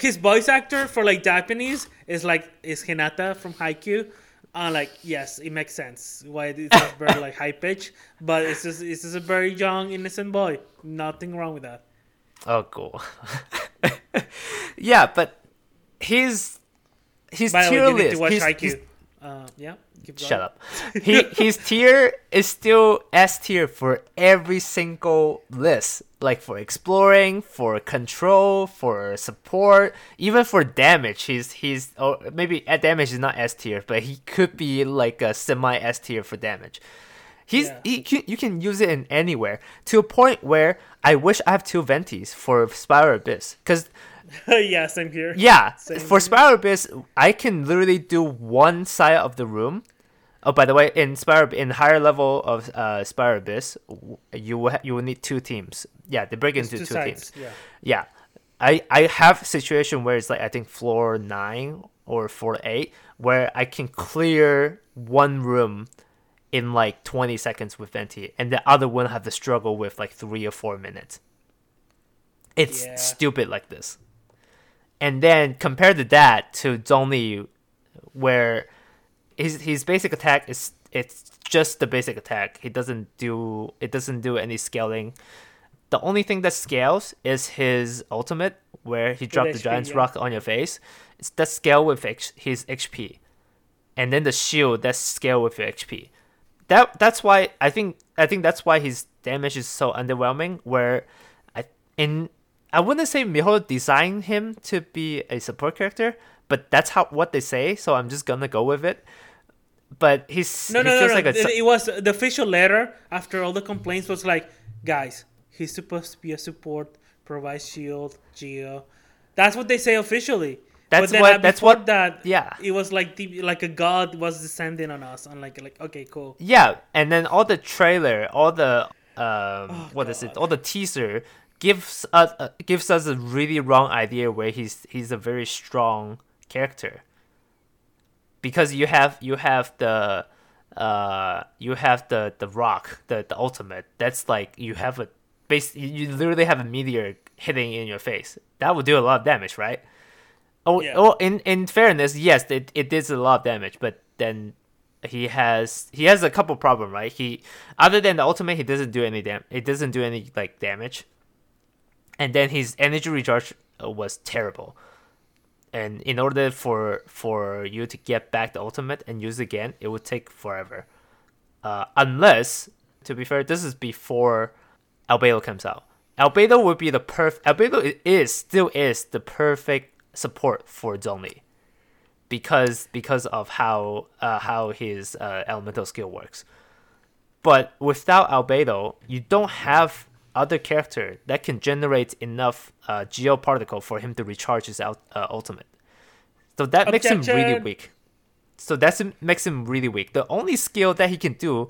His voice actor for like Japanese is like is Hinata from Haikyuu. Uh, like yes, it makes sense why it's very like high pitch, but it's just it's just a very young innocent boy. Nothing wrong with that. Oh, cool. yeah, but he's he's By tier way, list. to watch he's- IQ. he's- Uh, yeah. Shut up. He his tier is still S tier for every single list. Like for exploring, for control, for support, even for damage. He's he's or maybe at damage is not S tier, but he could be like a semi S tier for damage. He's Yeah. he can, you can use it in anywhere to a point where I wish I have two venties for Spiral Abyss because yeah, same here. yeah, Same for. Spiral Abyss, I can literally do one side of the room. Oh, by the way, in Spiral, in higher level of uh, Spiral Abyss, you will ha- you will need two teams. Yeah, they break into Two two, teams. Yeah. Yeah, I I have situation where it's like I think floor nine or floor eight where I can clear one room in like twenty seconds with Venti, and the other one have to struggle with like three or four minutes. It's Yeah. stupid like this. And then compared to that to Zhongli, where his his basic attack is it's just the basic attack. He doesn't do it doesn't do any scaling. The only thing that scales is his ultimate, where he dropped the giant's yeah. rock on your face. It's that scale with H- his HP, and then the shield that scale with your HP. That that's why I think I think that's why his damage is so underwhelming. Where I in I wouldn't say Miho designed him to be a support character, but that's how what they say. So I'm just gonna go with it. But he's No, he no, no, no. like a it, su- it was the official letter after all the complaints was like, guys, he's supposed to be a support, provide shield, geo. That's what they say officially. That's what- uh, that's what- that. yeah. It was like the, like a god was descending on us, and like like okay, cool. Yeah, and then all the trailer, all the um, Oh, what is it? All the teaser gives us uh, gives us a really wrong idea where he's he's a very strong character. Because you have you have the uh you have the the rock the the ultimate. That's like you have a base you literally have a meteor hitting in your face. That would do a lot of damage right? Oh, Yeah. oh in in fairness yes it, it did a lot of damage but then he has he has a couple problem right? He other than the ultimate he doesn't do any dam it doesn't do any like damage and then his energy recharge uh, was terrible. And in order for for you to get back the ultimate and use it again it would take forever. Uh, unless to be fair this is before albedo comes out. Albedo would be the perfect albedo is still is the perfect support for zhongli because because of how uh, how his uh, elemental skill works. But without albedo you don't have other character that can generate enough uh, geo particle for him to recharge his out, uh, ultimate so that makes him really weak so that makes him really weak the only skill that he can do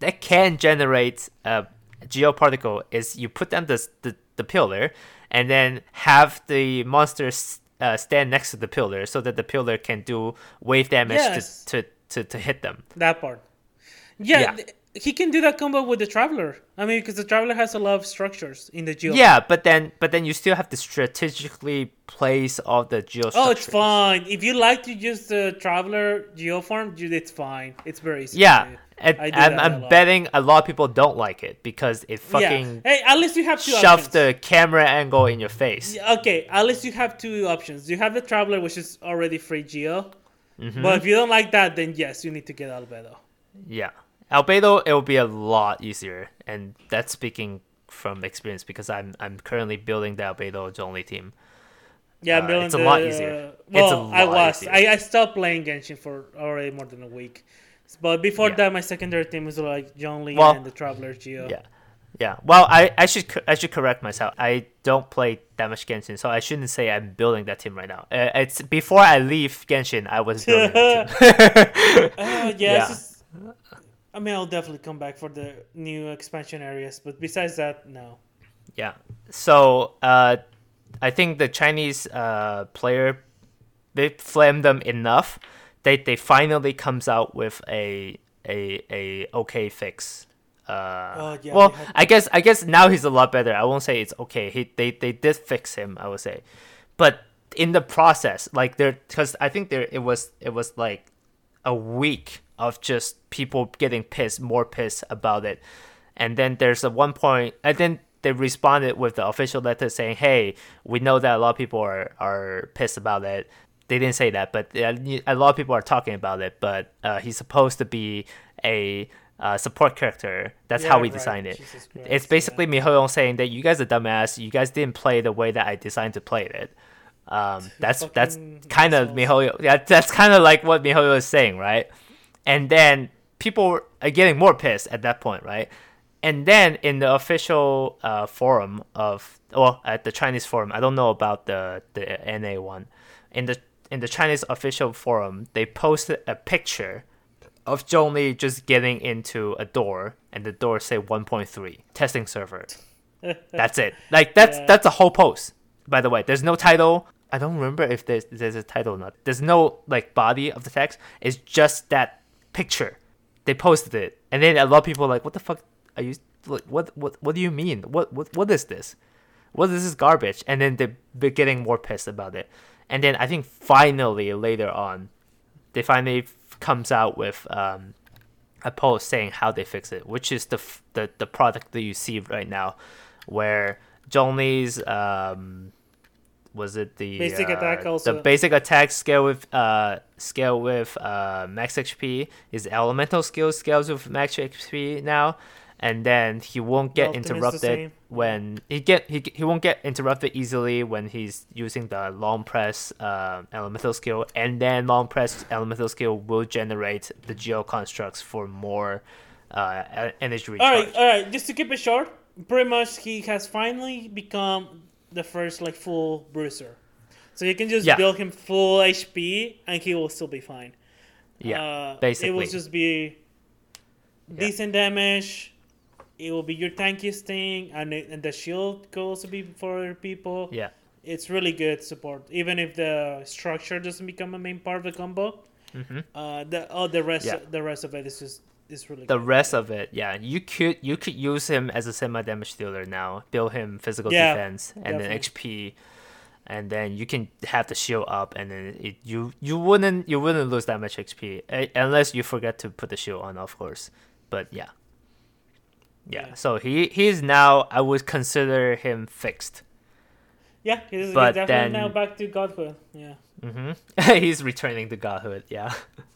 that can generate a geo particle is you put down the, the, the pillar and then have the monsters uh, stand next to the pillar so that the pillar can do wave damage Yes. to, to, to, to hit them That part. Yeah, Yeah. th- he can do that combo with the traveler. I mean, because the traveler has a lot of structures in the geo. yeah but then but then you still have to strategically place all the geo Oh, it's fine. If you like to use the traveler geo form, it's fine. It's very easy. yeah do. and, I do I'm, I'm betting a lot of people don't like it because it fucking Yeah. Hey, at least you have two shoves options. the camera angle in your face Yeah, Okay, at least you have two options. You have the traveler, which is already free geo. Mm-hmm. But if you don't like that, then yes, you need to get Albedo. Yeah. Albedo, it will be a lot easier, and that's speaking from experience because I'm I'm currently building the Albedo Zhongli team. Yeah, I'm Uh, building it's a the, lot easier. It's a Well, I was. easier. I, I stopped playing Genshin for already more than a week. But before Yeah. that, my secondary team was like John Well, and the Traveler Geo. Yeah, yeah. Well, I, I should I should correct myself. I don't play that much Genshin, so I shouldn't say I'm building that team right now. Uh, it's before I leave Genshin, I was building. Uh, yeah, Yeah. I mean, I'll definitely come back for the new expansion areas. But besides that, no. Yeah. So uh, I think the Chinese uh, player they flamed them enough. They they finally comes out with a a a okay fix. Uh, Oh, yeah, well, had- I guess I guess now he's a lot better. I won't say it's okay. He they they did fix him. I would say, but in the process, like there, because I think there it was it was like a week of just people getting pissed, more pissed about it. And then there's a one point, and then they responded with the official letter saying, "Hey, we know that a lot of people are are pissed about it." They didn't say that, but uh, a lot of people are talking about it. But uh, he's supposed to be a uh, support character. That's Yeah, how we right. designed it. Christ, It's yeah. basically miHoYo saying that you guys are dumbass. You guys didn't play the way that I designed to play it. Um, that's that's kind of miHoYo. Yeah, that's kind of like what miHoYo is saying, right? And then people are getting more pissed at that point, right? And then in the official uh, forum of, well, at the Chinese forum, I don't know about the the NA one. In the in the Chinese official forum, they posted a picture of Zhongli just getting into a door, and the door say 1.3 testing server. that's it. Like that's Yeah. that's a whole post. By the way, there's no title. I don't remember if there's there's a title or not. There's no like body of the text. It's just that picture. They posted it, and then a lot of people like, "What the fuck are you? Like, what what what do you mean? What what what is this? What is this garbage?" And then they- they're getting more pissed about it. And then I think finally later on, they finally comes out with um, a post saying how they fix it, which is the the, the product that you see right now, where Zhongli's um, was it the Basic uh, attack the basic attack scale with uh scale with uh max HP his elemental skill scales with max HP now, and then he won't get interrupted when he get he, he won't get interrupted easily when he's using the long press uh, elemental skill and then long press elemental skill will generate the geo constructs for more uh, energy recharge. All right, all right. Just to keep it short, pretty much he has finally become the first like full bruiser. So you can just Yeah. build him full HP and he will still be fine. yeah, uh, it will just be Yeah. decent damage. It will be your tankiest thing, and it, and the shield could also be for other people. yeah, It's really good support, even if the structure doesn't become a main part of the combo. hmm Uh, the oh the rest Yeah. the rest of it is just is really the good. rest of it, yeah, you could you could use him as a semi damage dealer now. Build him physical Yeah, defense and then definitely. HP, and then you can have the shield up, and then it, you you wouldn't you wouldn't lose that much XP unless you forget to put the shield on, of course. But yeah. Yeah, Yeah. so he he's now I would consider him fixed. Yeah, he's, he's definitely then- now back to godhood. Yeah, hmm he's returning to godhood. Yeah,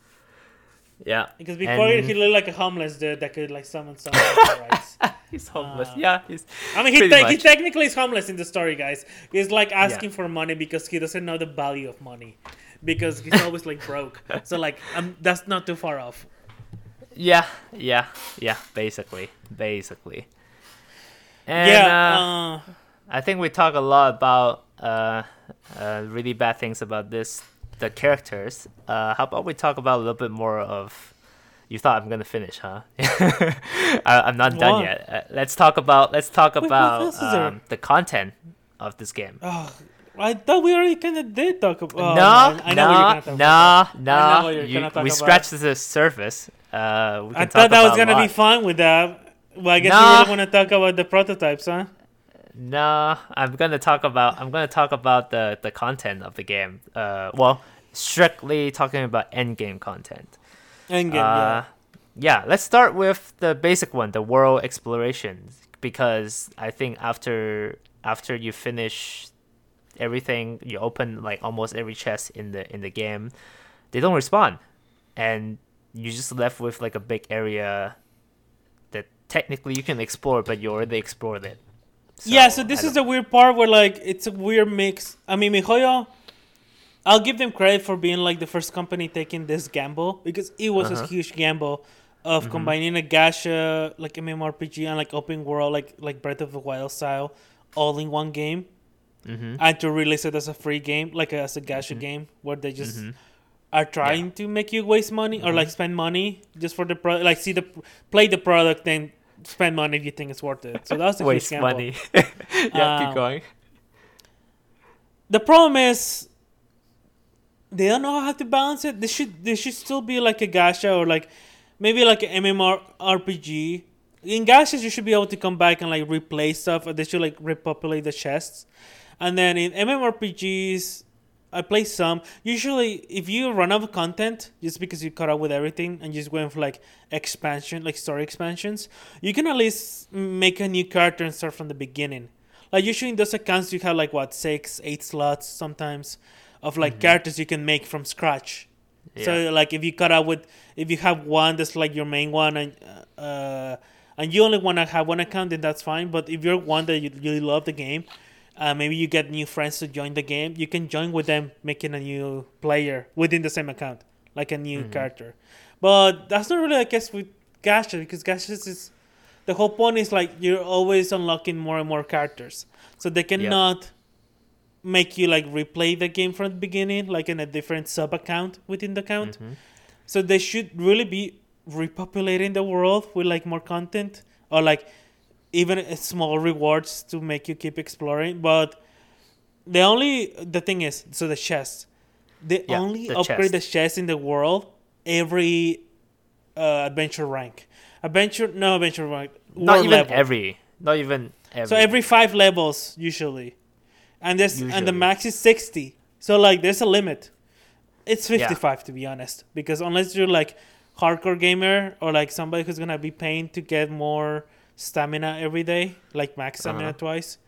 yeah. because before And- he looked like a homeless dude that could like summon someone. rights. He's homeless. Uh, yeah, he's. I mean, he, te- he technically is homeless in the story, guys. He's like asking for money because he doesn't know the value of money, because he's always like broke. So like, um, that's not too far off. Yeah, yeah, yeah. Basically, basically. And, yeah. uh, Uh, I think we talk a lot about uh, uh, really bad things about this, the characters. Uh, how about we talk about a little bit more of? You thought I'm gonna finish, huh? I, I'm not done yet. Uh, let's talk about. Let's talk Wait, about else is there? um, the content of this game. oh, I thought we already kind of did talk about. Oh, no, man, I know what you're no, gonna talk about. no, no. what you're You- gonna talk we about. scratched the surface. Uh, we I thought that was gonna be fun with that. Well, I guess Nah. you really want to talk about the prototypes, huh? No, I'm gonna talk about I'm gonna talk about the the content of the game. Uh, well, strictly talking about end endgame content. Endgame, Uh, yeah, let's start with the basic one, the world exploration, because I think after after you finish everything, you open like almost every chest in the in the game, they don't respond, and you're just left with like a big area that technically you can explore, but you already explored it. Yeah, so this is the weird part where like it's a weird mix. I mean, miHoYo, I'll give them credit for being like the first company taking this gamble because it was Uh-huh. a huge gamble of Mhm. combining a gacha like MMORPG and like open world like like Breath of the Wild style all in one game Mm-hmm. and to release it as a free game like as a gacha Mhm. game where they just Mhm. are trying to make you waste money or like spend money just for the product like see the play the product then spend money if you think it's worth it so that's a Waste huge gamble. money. yeah, Um, keep going. the problem is they don't know how to balance it. They should they should still be like a gacha or like maybe like an MMORPG. In gachas, you should be able to come back and like replay stuff, or they should like repopulate the chests. And then in MMORPGs, I play some. Usually, if you run out of content just because you caught up with everything and just going for like expansion, like story expansions, you can at least make a new character and start from the beginning. Like usually in those accounts, you have like what six, eight slots sometimes of like characters you can make from scratch. Yeah. So like if you cut out with if you have one that's like your main one and uh and you only want to have one account then that's fine. But if you're one that you really love the game, uh, maybe you get new friends to join the game. You can join with them, making a new player within the same account, like a new character. But that's not really, I guess, with Gacha because Gacha is the whole point is like you're always unlocking more and more characters, so they cannot make you like replay the game from the beginning, like in a different sub account within the account. Mhm. So they should really be repopulating the world with like more content or like even small rewards to make you keep exploring. But the only the thing is, so the chest, they Yeah, only the upgrade chest. the chest in the world every uh, adventure rank. Adventure no adventure rank. Not even level. every. Not even every. So every five levels usually, and this and the max is sixty. So like there's a limit. It's Yeah. fifty five to be honest, because unless you're like hardcore gamer or like somebody who's gonna be paying to get more stamina every day, like max stamina Uh-huh. twice,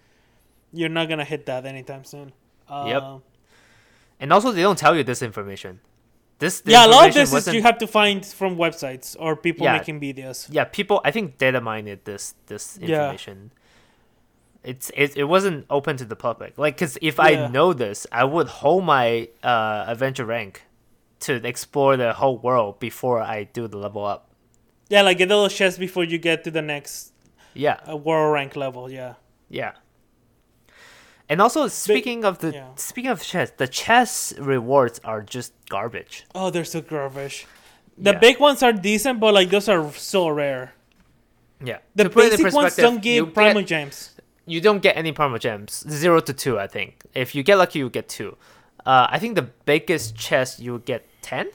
you're not gonna hit that anytime soon. Yep. Um, and also, they don't tell you this information. This the yeah, a lot of this is you have to find from websites or people Yeah. making videos. yeah people i think data mined this this Yeah. information it's it, it wasn't open to the public like because if i know this i would hold my uh adventure rank to explore the whole world before i do the level up Yeah, like get a little chest before you get to the next yeah A world rank level. Yeah. yeah and also speaking of the yeah. speaking of chess the chess rewards are just garbage Oh, they're so garbage. The Yeah. big ones are decent, but like those are so rare. yeah The basic ones don't give Primo get- Gems. you don't get any Primogems. Zero to two, I think. If you get lucky, you get two. Uh, I think the biggest chest you get ten.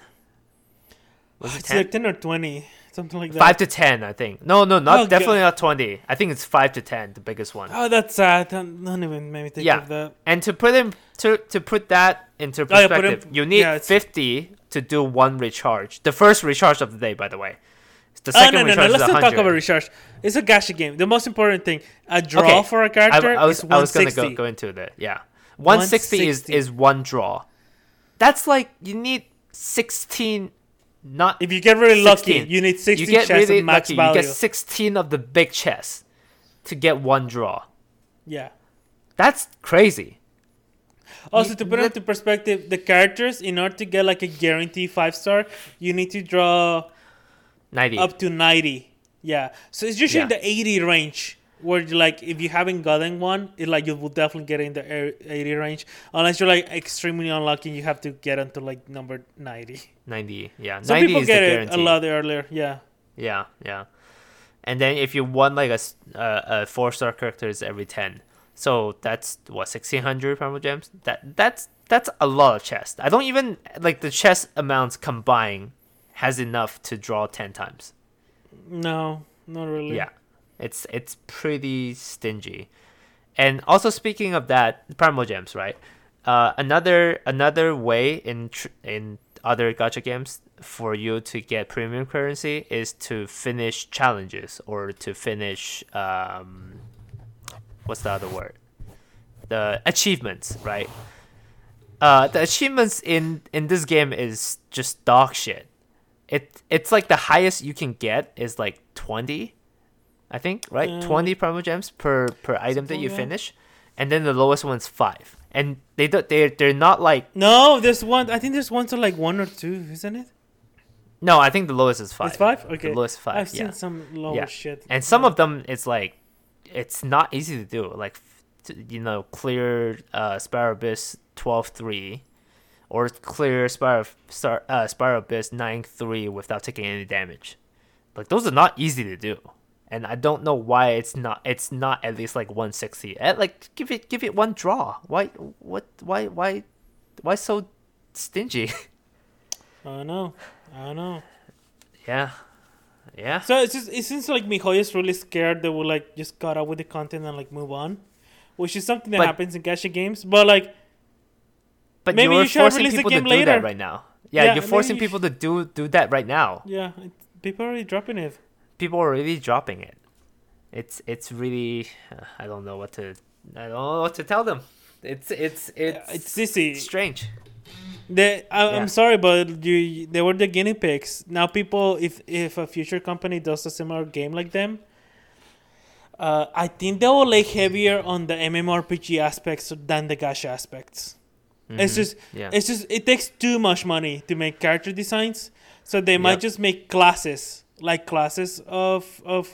Was it It's ten? like ten or twenty, something like that. Five to ten, I think. No, no, not Oh, definitely God. not twenty. I think it's five to ten, the biggest one. Oh, that's sad. Don't, don't even make me think Yeah. of that. And to put in to to put that into Oh, yeah, in- perspective, you need yeah, fifty to do one recharge. The first recharge of the day, by the way. The second Oh no no no! recharge Let's not talk about recharge. It's a gacha game. The most important thing, a draw Okay, for a character I was is I was gonna go, go into that. Yeah, one sixty is is one draw. That's like you need sixteen. Not If you get really 16. lucky, you need sixteen you get chests really of max lucky. value. You get sixteen of the big chests to get one draw. yeah. That's crazy. Also, You- to put it into perspective, the characters, in order to get like a guarantee five star, you need to draw Ninety. up to 90 yeah so it's usually Yeah. the 80 range where you like if you haven't gotten one it like you will definitely get in the air- 80 range unless you're like extremely unlucky you have to get into like number 90 Ninety. Yeah. some Ninety people is get the it guarantee. a lot earlier yeah Yeah, yeah. And then if you want like a, uh, a four star character is every ten. So that's what sixteen hundred Primogems. That that's that's a lot of chest. I don't even like the chest amounts combined has enough to draw ten times. no not really Yeah, it's it's pretty stingy. And also speaking of that, Primogems, right? Uh, another another way in tr- in other gacha games for you to get premium currency is to finish challenges or to finish um, what's the other word? The achievements, right? Uh, the achievements in in this game is just dog shit. It it's like the highest you can get is like twenty, I think, right? Uh, twenty Primogems per per item that you like finish, and then the lowest one's five. And they don't they they're not like no there's one i think there's one to like one or two isn't it no. I think the lowest is five. it's five okay The lowest 5 i've yeah. seen some lower Yeah. shit and some of them it's like it's not easy to do like you know clear uh spiral abyss 12-3 or clear spiral star, uh, spiral abyss 9-3 without taking any damage like those are not easy to do and i don't know why it's not it's not at least like 160 Eh, like give it give it one draw why what why why why so stingy i don't know i don't know yeah yeah So it's just, it seems like Mihoyo's really scared they will like just cut out with the content and like move on, which is something that But- happens in gacha games. But like, but Maybe you're you should forcing people to game do later. that right now. Yeah, Yeah, you're forcing you people to do do that right now. Yeah, it, people are already dropping it. People are really dropping it. It's it's really uh, I don't know what to I don't know what to tell them. It's it's it's, It's sissy. strange. They, I, Yeah. I'm sorry, but you, they were the guinea pigs. Now, people, if if a future company does a similar game like them, uh, I think they will lay heavier on the MMORPG aspects than the gacha aspects. It's Mhm. just, yeah. it's just, it takes too much money to make character designs, so they might just make classes, like classes of of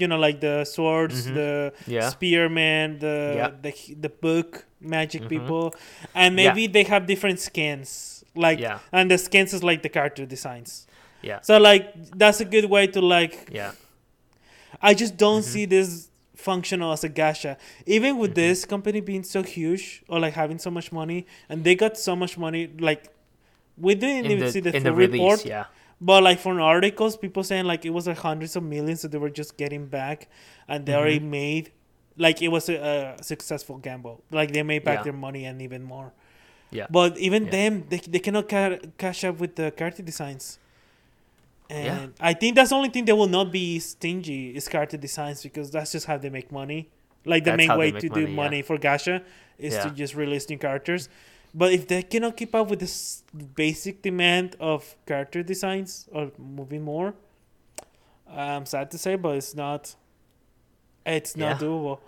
you know, like the swords, Mhm. the yeah. spearman, the Yeah. the the book magic Mhm. people, and Yeah. maybe they have different skins. Like Yeah. and the skins is like the character designs. Yeah. So like that's a good way to like. Yeah. I just don't Mhm. see this functional as a gacha. Even with Mhm. this company being so huge or like having so much money, and they got so much money, like we didn't In even the, see the the release, report. yeah. But like from articles, people saying like it was like hundreds of millions that they were just getting back, and they already Mhm. made like it was a, a successful gamble. Like they made back Yeah. their money and even more. Yeah. But even Yeah. them, they they cannot ca- cash up with the character designs. And Yeah. I think that's the only thing they will not be stingy is character designs because that's just how they make money. Like the That's main way to make do money, for gacha is to just release new characters. But if they cannot keep up with this basic demand of character designs or moving more, I'm sad to say, but it's not. It's not Yeah. doable.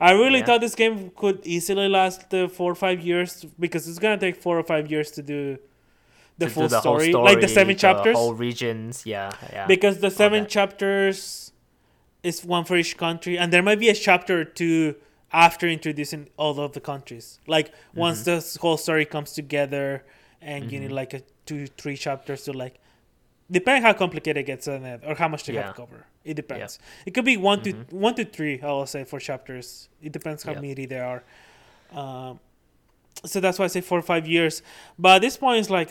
I really Yeah. thought this game could easily last uh, four or five years because it's gonna take four or five years to do the To do full the whole story, like the seven chapters. whole regions, yeah, yeah. because the seven chapters is one for each country, and there might be a chapter or two after introducing all of the countries. Like once Mhm. the whole story comes together, and you need Mhm. like a two, three chapters to like, depending how complicated it gets on it or how much they have to cover. It depends. It could be one Mhm. to one to three. I will say for chapters. It depends how Yeah. meaty they are. Um, so that's why I say four or five years. But at this point, it's like,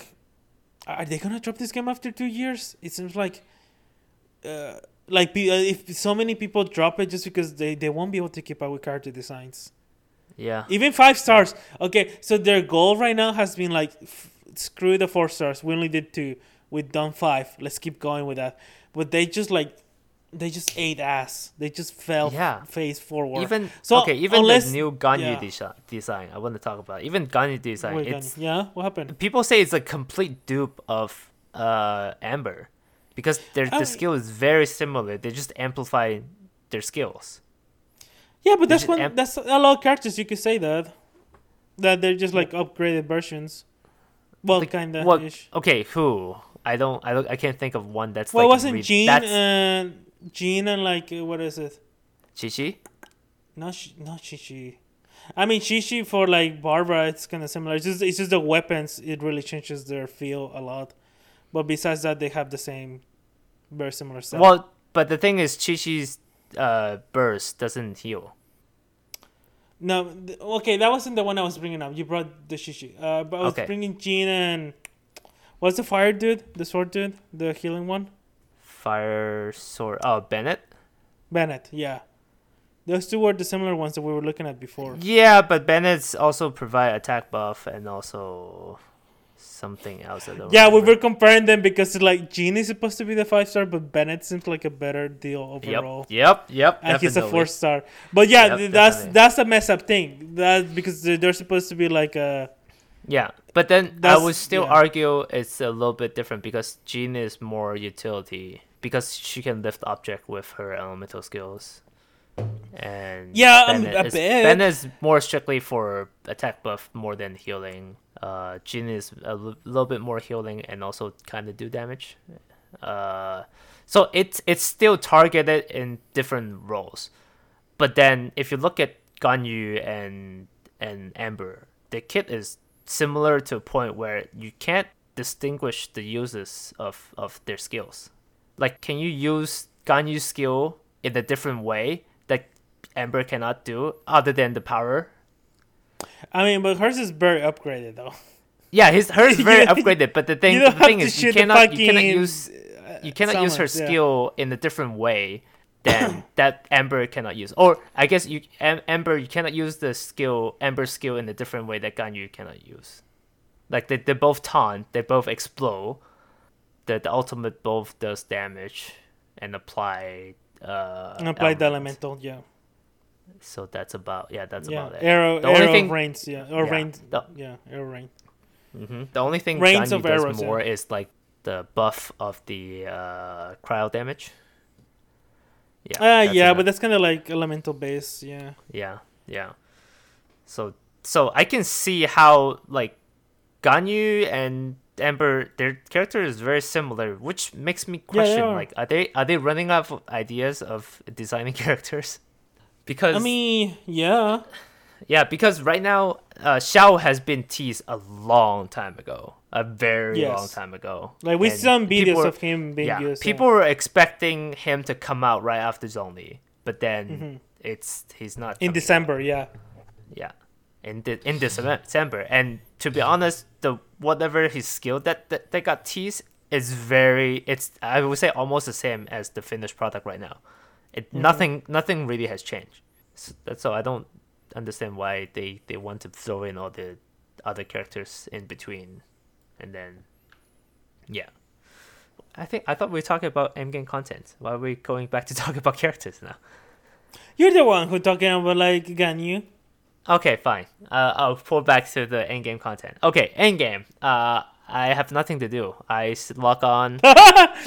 are they gonna drop this game after two years? It seems like, uh, like uh, if so many people drop it just because they they won't be able to keep up with character designs. yeah, Even five stars. Okay, so their goal right now has been like, f- screw the four stars. We only did two. We've done five. Let's keep going with that. But they just like, they just ate ass. They just fell Yeah. face forward. even So, okay, even unless- the new Ganyu yeah. desi- design. I want to talk about even Ganyu design. Wait, it's Gani, yeah, what happened? people say it's a complete dupe of uh Amber because their Oh. the skill is very similar. They just amplify their skills. Yeah, but that's one. amp- that's a lot of characters. You could say that, that they're just like upgraded versions. Well, Like, kind of. what- Okay, who? I don't. I don't. I can't think of one that's Well, like. wasn't re- Jean and Jean and like uh, what is it? Qiqi? Not Sh- not Shishi. I mean Shishi for like Barbara, it's kind of similar. It's just it's just the weapons. It really changes their feel a lot. But besides that, they have the same, very similar stuff. Well, but the thing is, Qiqi's uh, burst doesn't heal. No, th- okay, that wasn't the one I was bringing up. You brought the Shishi. Uh, but I was Okay. bringing Jean and what's the fire dude, the sword dude, the healing one, Fire sword. Oh, Bennett. Bennett. Yeah, those two were the similar ones that we were looking at before. Yeah, but Bennett's also provide attack buff and also something else. I don't Yeah, we were comparing them because like Jean is supposed to be the five star, but Bennett seems like a better deal overall. Yep, yep, yep. and he's a four star. But yeah, Yep, that's definitely. that's a mess up thing. That because they're, they're supposed to be like a Yeah, but then I would still yeah. argue it's a little bit different because Jean is more utility because she can lift object with her elemental skills. And Yeah, um, Bennett a is, bit. Bennett is more strictly for attack buff more than healing. Uh, Jean is a l- little bit more healing and also kind of do damage. Uh, so it's it's still targeted in different roles. But then if you look at Ganyu and and Amber, the kit is similar to a point where you can't distinguish the uses of, of their skills. Like can you use Ganyu's skill in a different way Amber cannot do other than the power? I mean, but hers is very upgraded though. Yeah, his hers is very upgraded, but the thing the thing is you cannot you cannot use uh, you cannot use her summons, yeah. skill in a different way than that Amber cannot use. Or I guess you Am- Amber you cannot use the skill Amber's skill in a different way that Ganyu cannot use. Like they they both taunt, they both explode. The the ultimate both does damage and apply uh And apply the elemental, yeah. So that's about yeah, that's yeah. about it. Arrow, The only arrow thing- rains, yeah. Or Yeah. rain, The- yeah, arrow rain. hmm The only thing Rains Ganyu does arrows, yeah. more is like the buff of the uh, cryo damage. Yeah. Ah, that's yeah, enough. but that's kind of like elemental base, yeah. yeah, yeah. So so I can see how like Ganyu and Amber, their character is very similar, which makes me Yeah, question are. like, are they are they running out of ideas of designing characters? Because I mean, yeah. yeah, because right now, uh, Xiao has been teased a long time ago, a very Yes. long time ago. Like we And see some videos were- of him being yeah, used. people were expecting him to come out right after Zhongli, but then Mhm. it's he's not in December, yeah. out. Yeah, in de- in December, December, and to be honest, the whatever his skill that that, that got teased is very. It's I would say almost the same as the finished product right now. It Mhm. nothing nothing really has changed. So so I don't understand why they they want to throw in all the other characters in between, and then yeah. I think I thought we were talking about endgame content. Why are we going back to talk about characters now? You're the one who talking about like Ganyu. Okay, fine. Uh, I'll pull back to the endgame content. Okay, endgame. Uh, I have nothing to do. I log on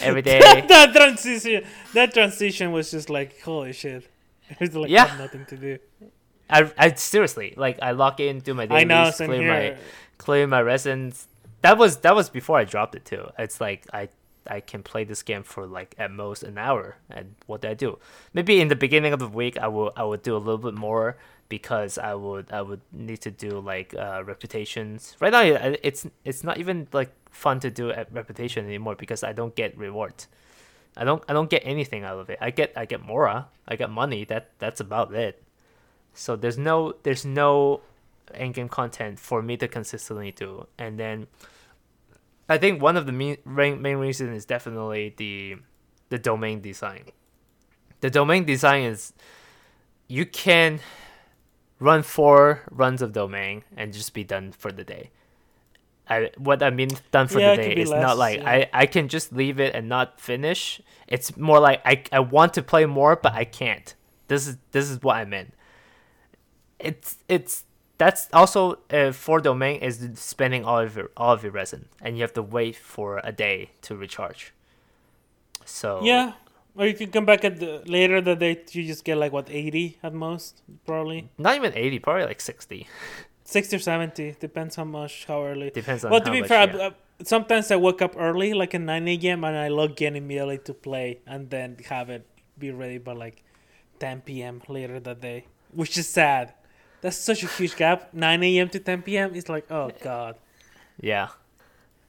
every day. that transition, that transition was just like holy shit. There's like Yeah. have nothing to do. I, I seriously like I lock in, do my dailies, I know, clear here. my clear my residence. That was that was before I dropped it too. It's like I I can play this game for like at most an hour. And what do I do? Maybe in the beginning of the week I will I will do a little bit more because I would I would need to do like uh, reputations. Right now it's it's not even like fun to do a reputation anymore because I don't get rewards. I don't I don't get anything out of it. I get I get mora, I get money. That that's about it. So there's no there's no end game content for me to consistently do. And then I think one of the main main main reason is definitely the the domain design. The domain design is you can run four runs of domain and just be done for the day. I what I mean done for Yeah, the day is less, not like yeah. I, I can just leave it and not finish. It's more like I, I want to play more but I can't. This is this is what I meant. It's it's that's also uh, for domain is spending all of your all of your resin and you have to wait for a day to recharge. So Yeah, or you can come back at the later the day. You just get like what eighty at most, probably not even eighty, probably like sixty. sixty or seventy. Depends how much, how early. Depends on Well, how to be much, fair, yeah. I, I, sometimes I wake up early, like at nine a.m., and I log in immediately to play, and then have it be ready by like ten p.m. later that day, which is sad. That's such a huge gap. Nine a.m. to ten p.m. is like, oh god. Yeah,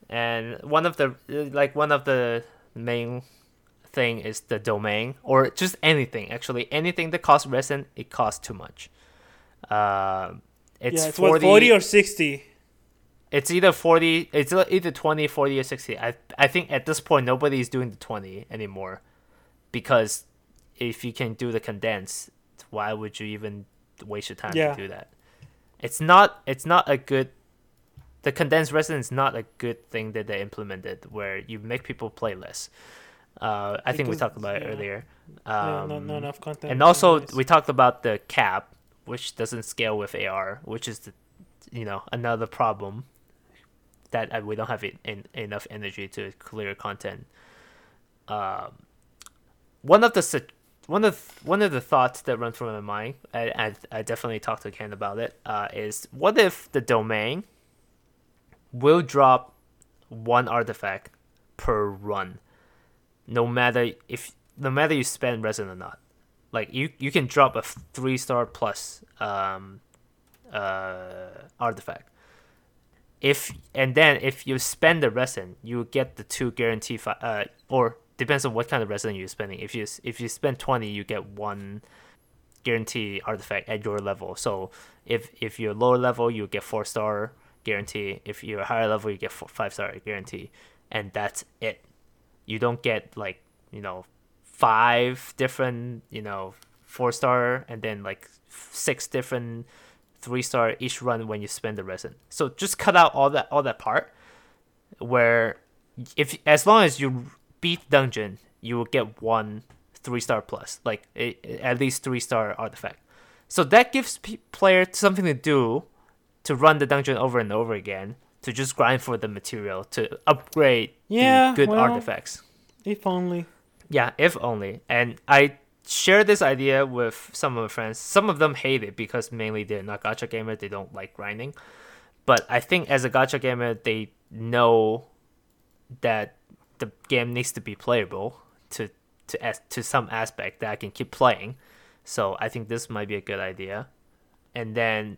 and one of the like one of the main thing is the domain or just anything. Actually, anything that costs resin, it costs too much. Uh, it's, yeah, it's 40, what forty or sixty. It's either forty. It's either 20, 40, or sixty. I I think at this point nobody's doing the twenty anymore, because if you can do the condense, why would you even waste your time Yeah. to do that? It's not. It's not a good. The condensed resin is not a good thing that they implemented, where you make people play less. Uh, I think we talked about it yeah. earlier. Um, not, not enough content. and also we talked about the cap which doesn't scale with ar which is the, you know another problem that uh, we don't have in, in, enough energy to clear content um, one of the one of one of the thoughts that run through my mind I, I, I definitely talked to ken about it uh, is what if the domain will drop one artifact per run no matter if no matter you spend resin or not. Like you you can drop a three star plus um uh artifact. If and then if you spend the resin you get the two guarantee fi- uh or depends on what kind of resin you're spending. If you if you spend 20 you get one guarantee artifact at your level. So if if you're lower level you get four star guarantee. If you're higher level you get four, five star guarantee. And that's it you don't get like you know five different you know four star and then like six different three star each run when you spend the resin. So just cut out all that all that part where if as long as you beat dungeon, you will get one three star plus, like at least three star artifact. So that gives p- player something to do to run the dungeon over and over again to just grind for the material to upgrade Yeah, the good well- artifacts. If only. Yeah, if only. And I share this idea with some of my friends. Some of them hate it because mainly they're not gacha gamers. They don't like grinding. But I think as a gacha gamer, they know that the game needs to be playable to to as, to some aspect that I can keep playing. So I think this might be a good idea. And then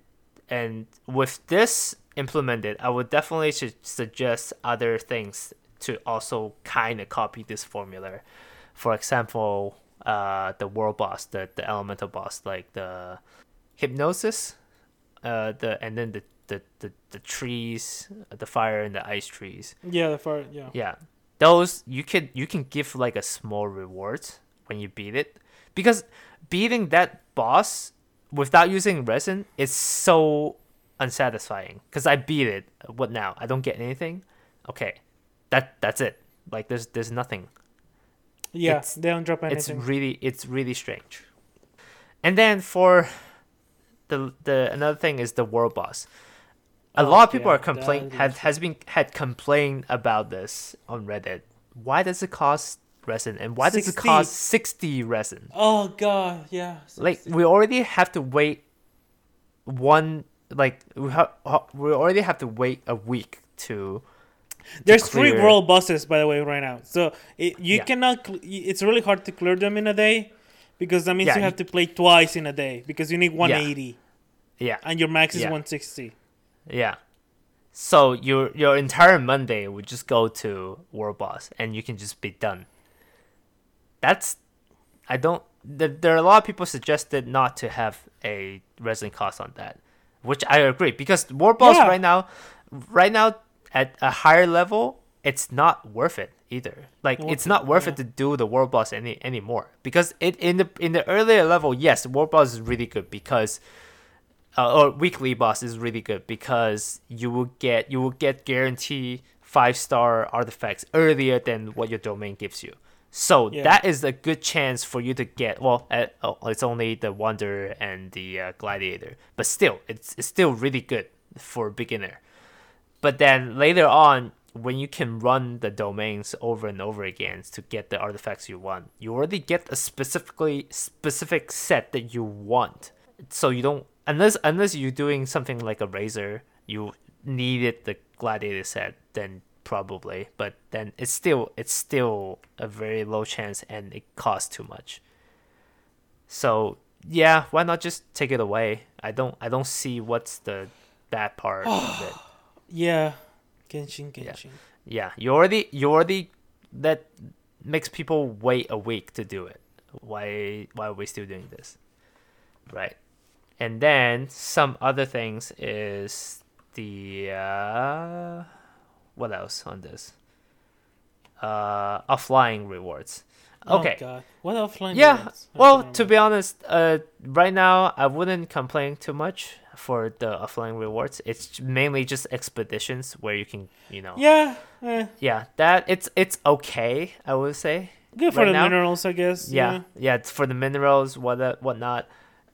and with this implemented, I would definitely should suggest other things to also kind of copy this formula. For example, uh, the world boss, the, the elemental boss, like the Hypostasis, uh, the and then the, the, the, the trees, the fire and the ice trees. Yeah, the far. Yeah. Yeah, those you can you can give like a small reward when you beat it, because beating that boss without using resin is so unsatisfying. Because I beat it, what now? I don't get anything. Okay, that that's it. Like there's there's nothing. Yeah, It's- they don't drop anything. It's really it's really strange. And then for the the another thing is the world boss. A Oh, lot of people yeah, are complain that had has been had complained about this on Reddit. Why does it cost resin and why does it cost sixty resin? oh god, yeah. Like we already have to wait one like we ha- we already have to wait a week to There's three world bosses, by the way, right now. So it, you Yeah. cannot. Cl- it's really hard to clear them in a day, because that means Yeah, you have you- to play twice in a day because you need 180 yeah and your max is Yeah. 160. Yeah. So your your entire Monday would just go to World Boss, and you can just be done. That's, I don't. There, there are a lot of people suggested not to have a resin cost on that, which I agree because war Boss Yeah. right now, right now at a higher level, it's not worth it either. Like Worth it's not worth yeah. it to do the war Boss any anymore because it in the in the earlier level, yes, war Boss is really good because uh, or weekly boss is really good because you will get you will get guarantee five star artifacts earlier than what your domain gives you. So Yeah. that is a good chance for you to get. Well, at, oh, it's only the wonder and the uh, gladiator, but still, it's, it's still really good for a beginner. But then later on, when you can run the domains over and over again to get the artifacts you want, you already get a specifically specific set that you want. So you don't unless unless you're doing something like a razor, you needed the gladiator set, then probably. But then it's still it's still a very low chance and it costs too much. So yeah, why not just take it away? I don't I don't see what's the bad part of it. Yeah, Genshin, Yeah. Genshin. Yeah, you already you already that makes people wait a week to do it. Why why are we still doing this? Right. And then some other things is the uh what else on this? Uh offline rewards. Okay. Oh, God. What offline? Yeah. rewards? Well, to be honest, uh, right now I wouldn't complain too much for the offline rewards. It's mainly just expeditions where you can, you know. Yeah. Eh. yeah, that it's it's okay. I would say. Good for Right the now? minerals, I guess. Yeah, yeah, it's for the minerals, what whatnot.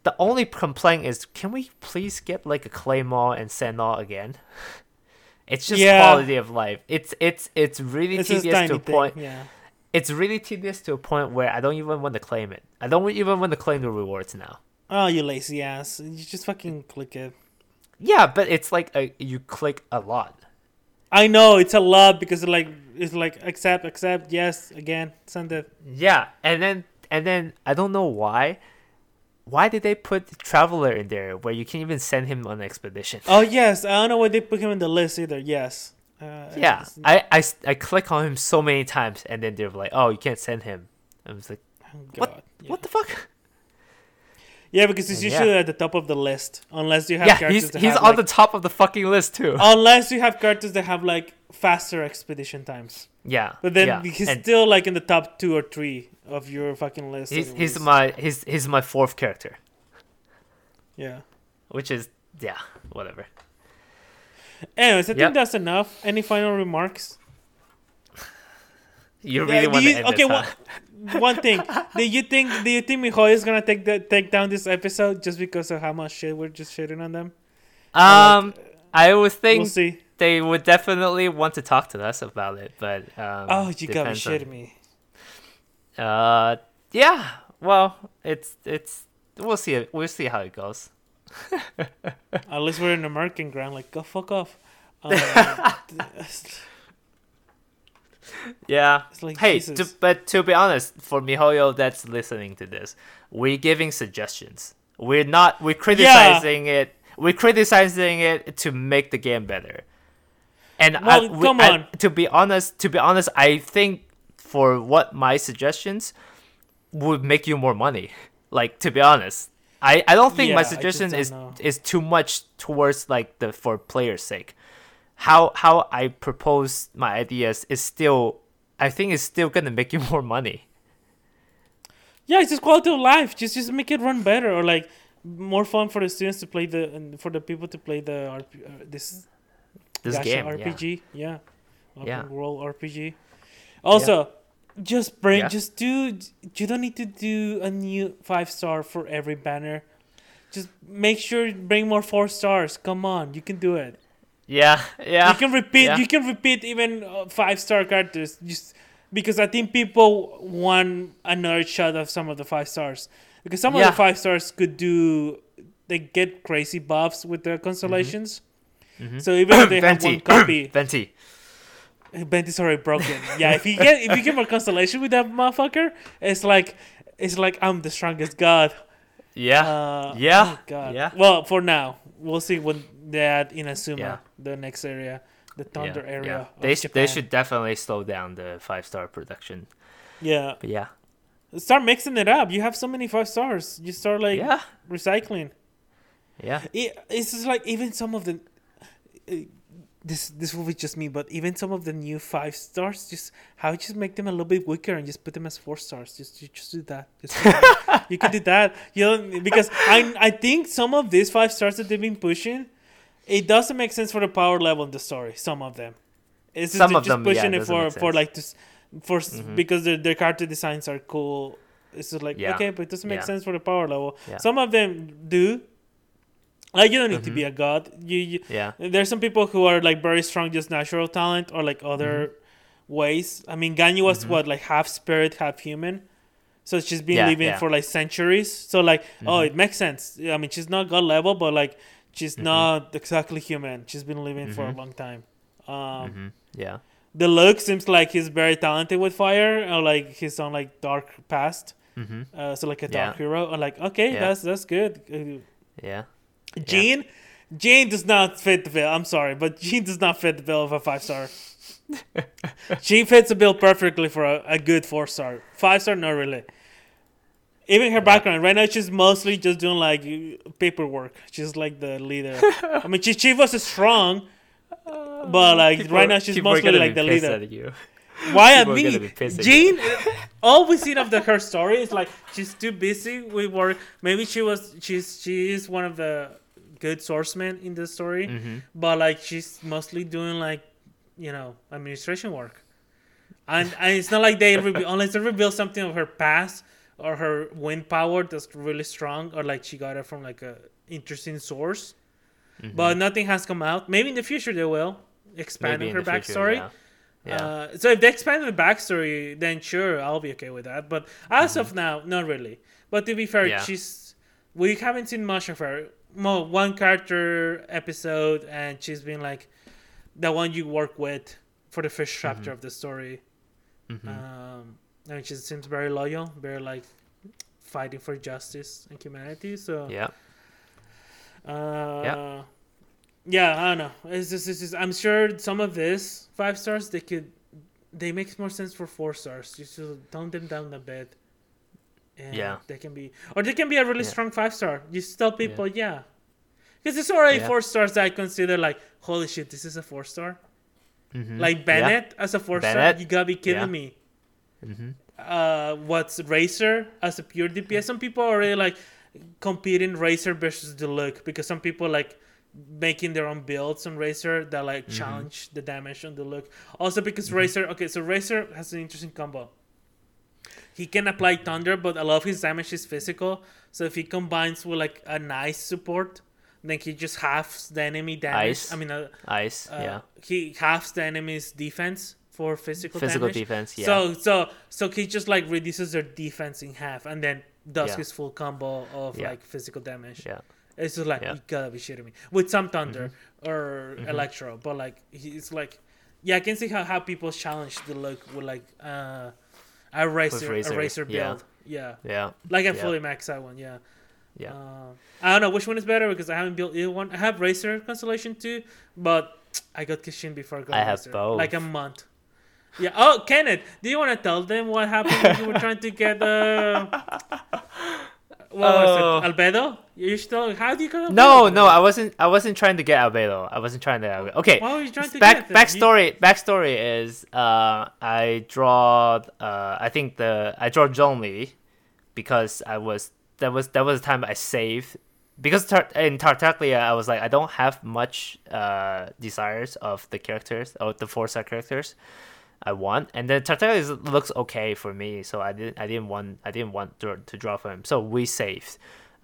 The only complaint is, can we please get like a claymore and Sentinel again? It's just Yeah. quality of life. It's it's it's really It's tedious to a thing. point. Yeah. It's really tedious to a point where I don't even want to claim it. I don't even want to claim the rewards now. Oh, you lazy ass! You just fucking click it. Yeah, but it's like a, you click a lot. I know it's a lot because it like it's like accept, accept, yes, again, send it. Yeah, and then and then I don't know why. Why did they put Traveler in there where you can't even send him on an expedition? Oh yes, I don't know why they put him in the list either. Yes. Uh, yeah, I, I, I click on him so many times and then they're like, oh, you can't send him. I was like, oh, what- Yeah. what the fuck? Yeah, because it's oh, Yeah. usually at the top of the list, unless you have Yeah, characters he's that he's have, on like, the top of the fucking list too. unless you have characters that have like faster expedition times. yeah, But then yeah. he's and still like in the top two or three of your fucking list. he's he's my he's he's my fourth character, yeah. which is yeah, whatever. Anyways, I Yep. think that's enough. Any final remarks? You Yeah, really do want to end okay, this, huh? One, thing. Do you think do you think Mihoy is gonna take the, take down this episode just because of how much shit we're just shitting on them? Um, I would think we'll they would definitely want to talk to us about it, but um, Oh, you gotta on- me. Uh, yeah. Well, it's it's we'll see it. We'll see how it goes. At least we're in American ground. Like, go fuck off. Um, Yeah. like Hey, to, but to be honest, for Mihoyo that's listening to this, we're giving suggestions. We're not. We're criticizing it. We're criticizing it to make the game better. And I, we- come I- to be honest, to be honest, I think for what my suggestions would make you more money. Like to be honest, I, I don't think Yeah, my suggestion is know. is too much towards like the for players' sake. How how I propose my ideas is still I think it's still gonna make you more money. yeah, it's just quality of life. Just just make it run better or like more fun for the students to play the and for the people to play the RP, uh, this This game. RPG. Yeah. Open Yeah. world RPG. Also, just bring Yeah. just do you don't need to do a new five star for every banner. Just make sure bring more four stars. Come on, you can do it. Yeah, yeah. you can repeat yeah. you can repeat even uh, five star characters just because I think people want another shot of some of the five stars because some Yeah. of the five stars could do they get crazy buffs with their constellations. Mhm. So even if they have one copy, Venti. Bent is already broken. Yeah, if you get if you get more constellation with that motherfucker, it's like it's like I'm the strongest god. Yeah. Uh, Yeah, oh God. yeah. Well, for now, we'll see when they in Inazuma, Yeah. the next area, the thunder yeah, area. yeah. They sh- they should definitely slow down the five star production. Yeah. But yeah. Start mixing it up. You have so many five stars. You start like yeah. recycling. Yeah. It, it's just like even some of the. Uh, this this will be just me, but even some of the new five stars, just how you just make them a little bit weaker and just put them as four stars. Just you just do that. Just do that. you can do that. You know, because I I think some of these five stars that they've been pushing, it doesn't make sense for the power level in the story. Some of them, it's just, Some of just them, yeah, pushing it for for like this for s Mhm. because their their character designs are cool. It's just like Yeah. okay, but it doesn't make Yeah. sense for the power level. Yeah. Some of them do. Like you don't need to Mhm. be a god. You, you Yeah. there's some people who are like very strong, just natural talent or like other Mm-hmm. ways. I mean, Ganyu was what like half spirit, half human. So she's been Yeah, living yeah. for like centuries. So like, oh, Mhm. it makes sense. I mean, she's not god level, but like she's Mhm. not exactly human. She's been living for a Mhm. long time. Um, hmm Yeah. Diluc seems like he's very talented with fire, or like he's on like dark past. hmm Uh, so like a Yeah. dark hero. Or like okay, Yeah. that's that's good. Uh, Yeah. Jean, Jean does not fit the bill. I'm sorry, but Jean does not fit the bill of a five star. Jean fits the bill perfectly for a, a good four star. Five star, not really. Even her background right now, she's mostly just doing like paperwork. She's like the leader. I mean, she, she was strong, but like People- right now she's people are mostly like be the leader. at you. Why at People are gonna me? be Jean, all we seen of the her story is like she's too busy with work. Maybe she was she's she is one of the good swordsmen in the story, hmm but like she's mostly doing like you know administration work, and and it's not like they reveal, unless they reveal something of her past or her wind power that's really strong, or like she got it from like a interesting source. Mm-hmm. But nothing has come out. Maybe in the future they will expand her the future, backstory. Yeah. Yeah. Uh, so if they expand the backstory, then sure, I'll be okay with that. But as of now, not really. But to be fair, Mm-hmm. Yeah. she's we haven't seen much of her. Mo one character episode, and she's been like the one you work with for the first chapter Mm-hmm. of the story. Mhm. Um, Mean, she seems very loyal, very like fighting for justice and humanity. So yeah. uh, yeah. I don't know. It's just, it's just, I'm sure some of this five stars they could they make more sense for four stars. You should tone them down a bit. And Yeah. they can be, or they can be a really Yeah. strong five star. You just tell people, yeah, because it's already Yeah. four stars that I consider like, holy shit, this is a four star. Mhm. Like Bennett as a four star, you gotta be kidding Yeah. me. Mhm. Uh, what's Razor as a pure DPS? Some people are already like competing Razor versus Diluc because some people like making their own builds on Razor that like challenge the damage on Diluc. Also because Razor, okay, so Razor has an interesting combo. He can apply thunder, but a lot of his damage is physical. So if he combines with like a nice support, then he just halves the enemy damage. Ice. I mean, uh, Ice, uh, yeah. he halves the enemy's defense for physical, Physical damage. defense, yeah. So so so he just like reduces their defense in half and then does Yeah. his full combo of Yeah. like physical damage. yeah. It's just like Yeah. you gotta be shitting me with some thunder Mm-hmm. or electro, but like it's like yeah, I can see how, how people challenge the look with like uh, a Razor, a Razor build. Yeah, Yeah. like a Yeah. fully maxed out one. Yeah. Yeah. Uh, I don't know which one is better because I haven't built either one. I have Razor Constellation too, but I got Keqing before I got I have both. Like a month. Yeah. Oh, Kenneth, do you want to tell them what happened when you were trying to get uh, what Oh. was it? Albedo? You still? How do you get? No, no, I wasn't. I wasn't trying to get Albedo. I wasn't trying to. Okay. Why were you trying to Back get them? You- backstory. Backstory is uh, I draw. Uh, I think the I draw Zhongli because I was that was that was the time I saved because tar- in Tartaglia I was like I don't have much uh desires of the characters or the four star characters I want. And then Tartaglia is- looks okay for me so I didn't I didn't want I didn't want to, to draw for him. So we saved.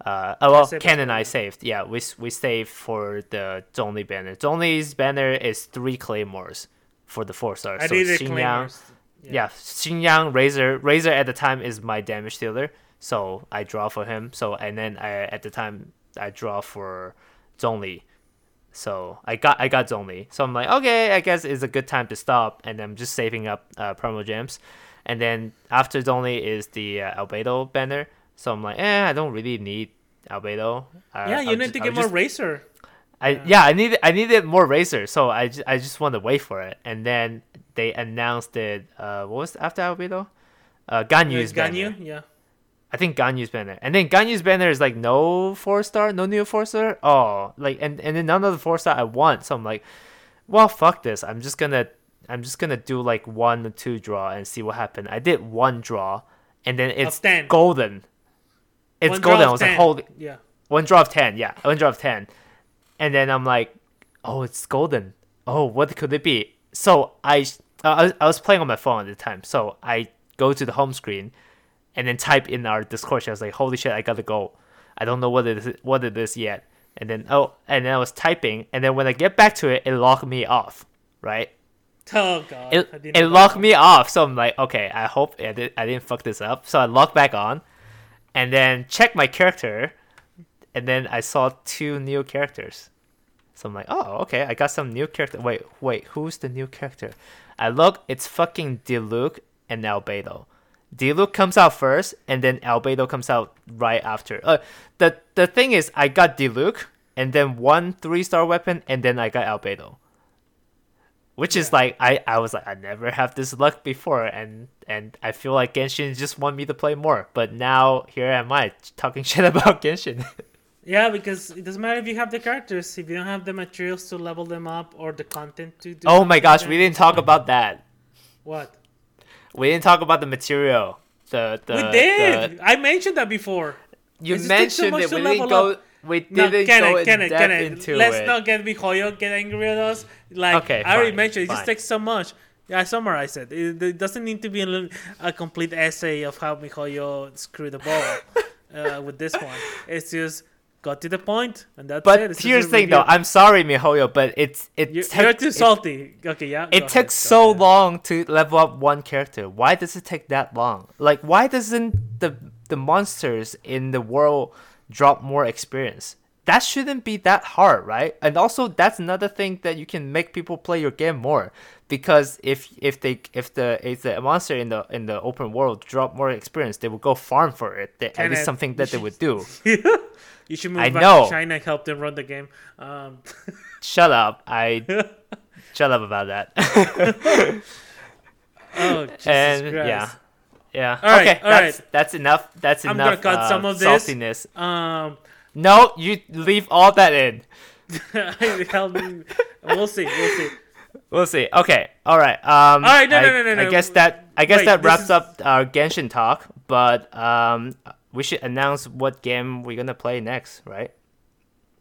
Uh oh, well Ken and I saved. Yeah we we saved for the Zhongli banner. Zhongli's banner is three claymores for the four stars. I so Xinyan claymores. yeah, Xinyan Razor Razor at the time is my damage dealer, so I draw for him. So and then I at the time I draw for Zhongli. So I got I got Zhongli. So I'm like, okay, I guess it's a good time to stop, and I'm just saving up uh, Primogems. And then after Zhongli is the uh, Albedo banner. So I'm like, eh, I don't really need Albedo. I- Yeah, you I'll need ju- to I'll get more just- Razor. I yeah, I needed I needed more Razor, so I just, I just want to wait for it. And then they announced it. Uh, what was after Albedo? Uh, Ganyu's banner. Ganyu, yeah. I think Ganyu's banner, and then Ganyu's banner is like no four star, no new four star. Oh, like and and then none of the four star I want. So I'm like, well, fuck this. I'm just gonna I'm just gonna do like one or two draw and see what happened. I did one draw, and then it's golden. It's One golden. I was like, 10. holy Yeah. one draw of 10 yeah one draw of 10 and then i'm like oh it's golden oh what could it be so i i, I was playing on my phone at the time so i go to the home screen and then type in our discord chat. i was like holy shit i gotta go i don't know what it is what it is yet and then oh and then i was typing and then when i get back to it it locked me off right Oh god. it, it locked me off. So I'm like, okay, I hope I, did, I didn't fuck this up. So I logged back on, and then checked my character, and then I saw two new characters. So I'm like, oh, okay, I got some new character. Wait, wait, who's the new character? I look, it's fucking Diluc and Albedo. Diluc comes out first, and then Albedo comes out right after. Uh, the the thing is, I got Diluc, and then one three star weapon, and then I got Albedo which is like I, I was like I never have this luck before and and I feel like Genshin just want me to play more but now here am I talking shit about Genshin Yeah, because it doesn't matter if you have the characters, if you don't have the materials to level them up or the content to do. oh my gosh we didn't talk about that What? We didn't talk about the material the the we did. the- I mentioned that before. you It mentioned it we didn't go up. we didn't Kenneth, go in Kenneth, depth into let's it not get Mihoyo get angry at us. Like Okay, I already fine, mentioned, it fine. just takes so much. Yeah, I summarized it. It, it doesn't need to be a, a complete essay of how Mihoyo screwed the ball uh, with this one. It's just got to the point, and that's but it. It's just here's the thing though. I'm sorry Mihoyo but it's it You're, took- you're too it- salty. Okay, yeah. It took ahead, so ahead. long to level up one character. Why does it take that long? Like, why doesn't the the monsters in the world drop more experience? That shouldn't be that hard, right? And also, that's another thing that you can make people play your game more. Because if if they if the if the monster in the in the open world drop more experience, they would go farm for it. That, at least something that they you would do. you should move I back know. to China and help them run the game. Um, Shut up! I shut up about that. oh, Jesus and Christ. yeah, yeah. All right, okay, all that's right. that's enough. That's I'm enough. gonna cut uh, some of this. saltiness. Um, No, you leave all that in. We'll see. We'll see. We'll see. Okay, all right. Um, All right, no, I, no, no, no, I guess that I guess Wait, that wraps is- up our Genshin talk. But um, we should announce what game we're gonna play next, right?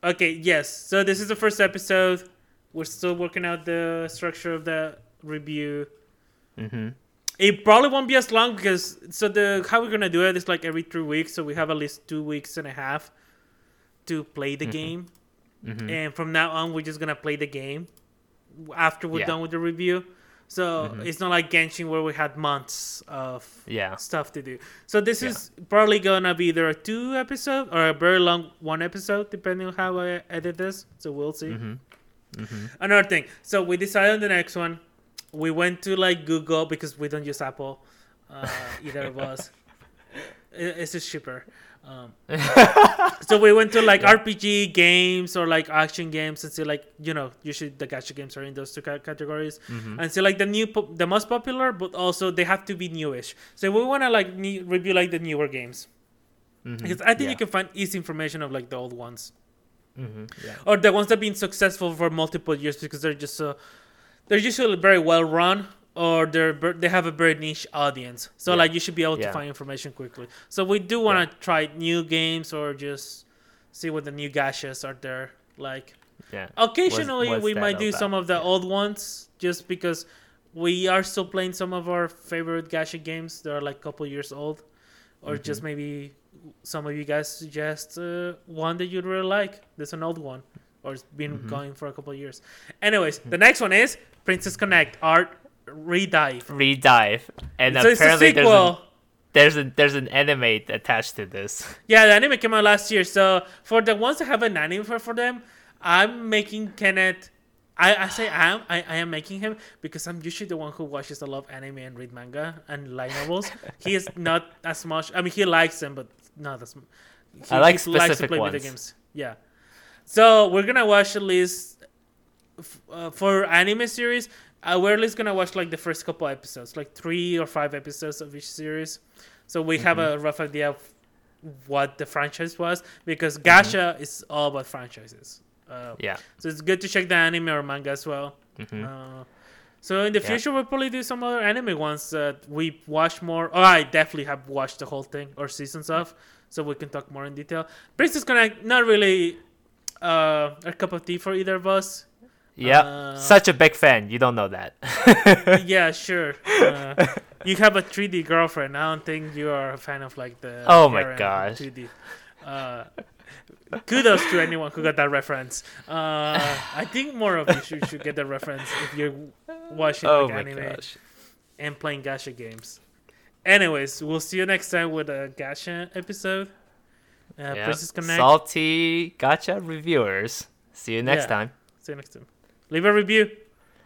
Okay, yes. So this is the first episode. We're still working out the structure of the review. Mm-hmm. It probably won't be as long because so the how we're gonna do it is like every three weeks. So we have at least two weeks and a half to play the Mhm. game, Mm-hmm. and from now on we're just gonna play the game after we're Yeah. done with the review. So Mhm. it's not like Genshin where we had months of Yeah. stuff to do. So this Yeah. is probably gonna be either a two episode or a very long one episode, depending on how I edit this. So we'll see. Mm-hmm. Mm-hmm. Another thing. So we decided on the next one. We went to like Google because we don't use Apple, uh, either of us. It- It's just cheaper. Um, so we went to like Yeah. RPG games or like action games and see like you know usually the gacha games are in those two categories Mm-hmm. and see like the new po- the most popular but also they have to be newish. So we want to like ne- review like the newer games Mm-hmm. because I think you can find easy information of like the old ones Mm-hmm. Yeah. or the ones that have been successful for multiple years because they're just so they're usually very well run or they're they have a very niche audience so Yeah. like you should be able to find information quickly so we do want to try new games or just see what the new gachas are there like Yeah. occasionally what's we might do about? some of the Yeah. old ones just because we are still playing some of our favorite gacha games that are like a couple years old or Mm-hmm. just maybe some of you guys suggest uh, one that you'd really like there's an old one or it's been Mhm. going for a couple of years anyways the next one is princess connect art redive Redive, and so apparently there's an, there's a there's an anime attached to this. Yeah, the anime came out last year. So for the ones that have an anime for, for them, I'm making Kenneth. I, I say I am I, I am making him because I'm usually the one who watches a lot of anime and read manga and light novels. he is not as much. I mean, he likes them, but not as. mu- He, I like he likes to specific play ones. video games. Yeah. So we're gonna watch at least f- uh, for anime series. Uh, we're at least gonna watch like the first couple episodes, like three or five episodes of each series. So we have Mm-hmm. a rough idea of what the franchise was because Mm-hmm. gacha is all about franchises. Uh, Yeah. so it's good to check the anime or manga as well. hmm Uh, so in the Yeah. future, we'll probably do some other anime ones that we watch more. Oh, I definitely have watched the whole thing or seasons of, so we can talk more in detail. Princess Connect, not really uh, a cup of tea for either of us. Yeah. Uh, Such a big fan. You don't know that. yeah, sure. Uh, you have a 3D girlfriend. I don't think you are a fan of like the. Oh my gosh. 2D. Uh, kudos to anyone who got that reference. Uh, I think more of you should, should get the reference if you're watching oh like, anime gosh. and playing gacha games. Anyways, we'll see you next time with a gacha episode. Uh. Princess Connect. Salty gacha reviewers. See you next Yeah. time. See you next time. Leave a review.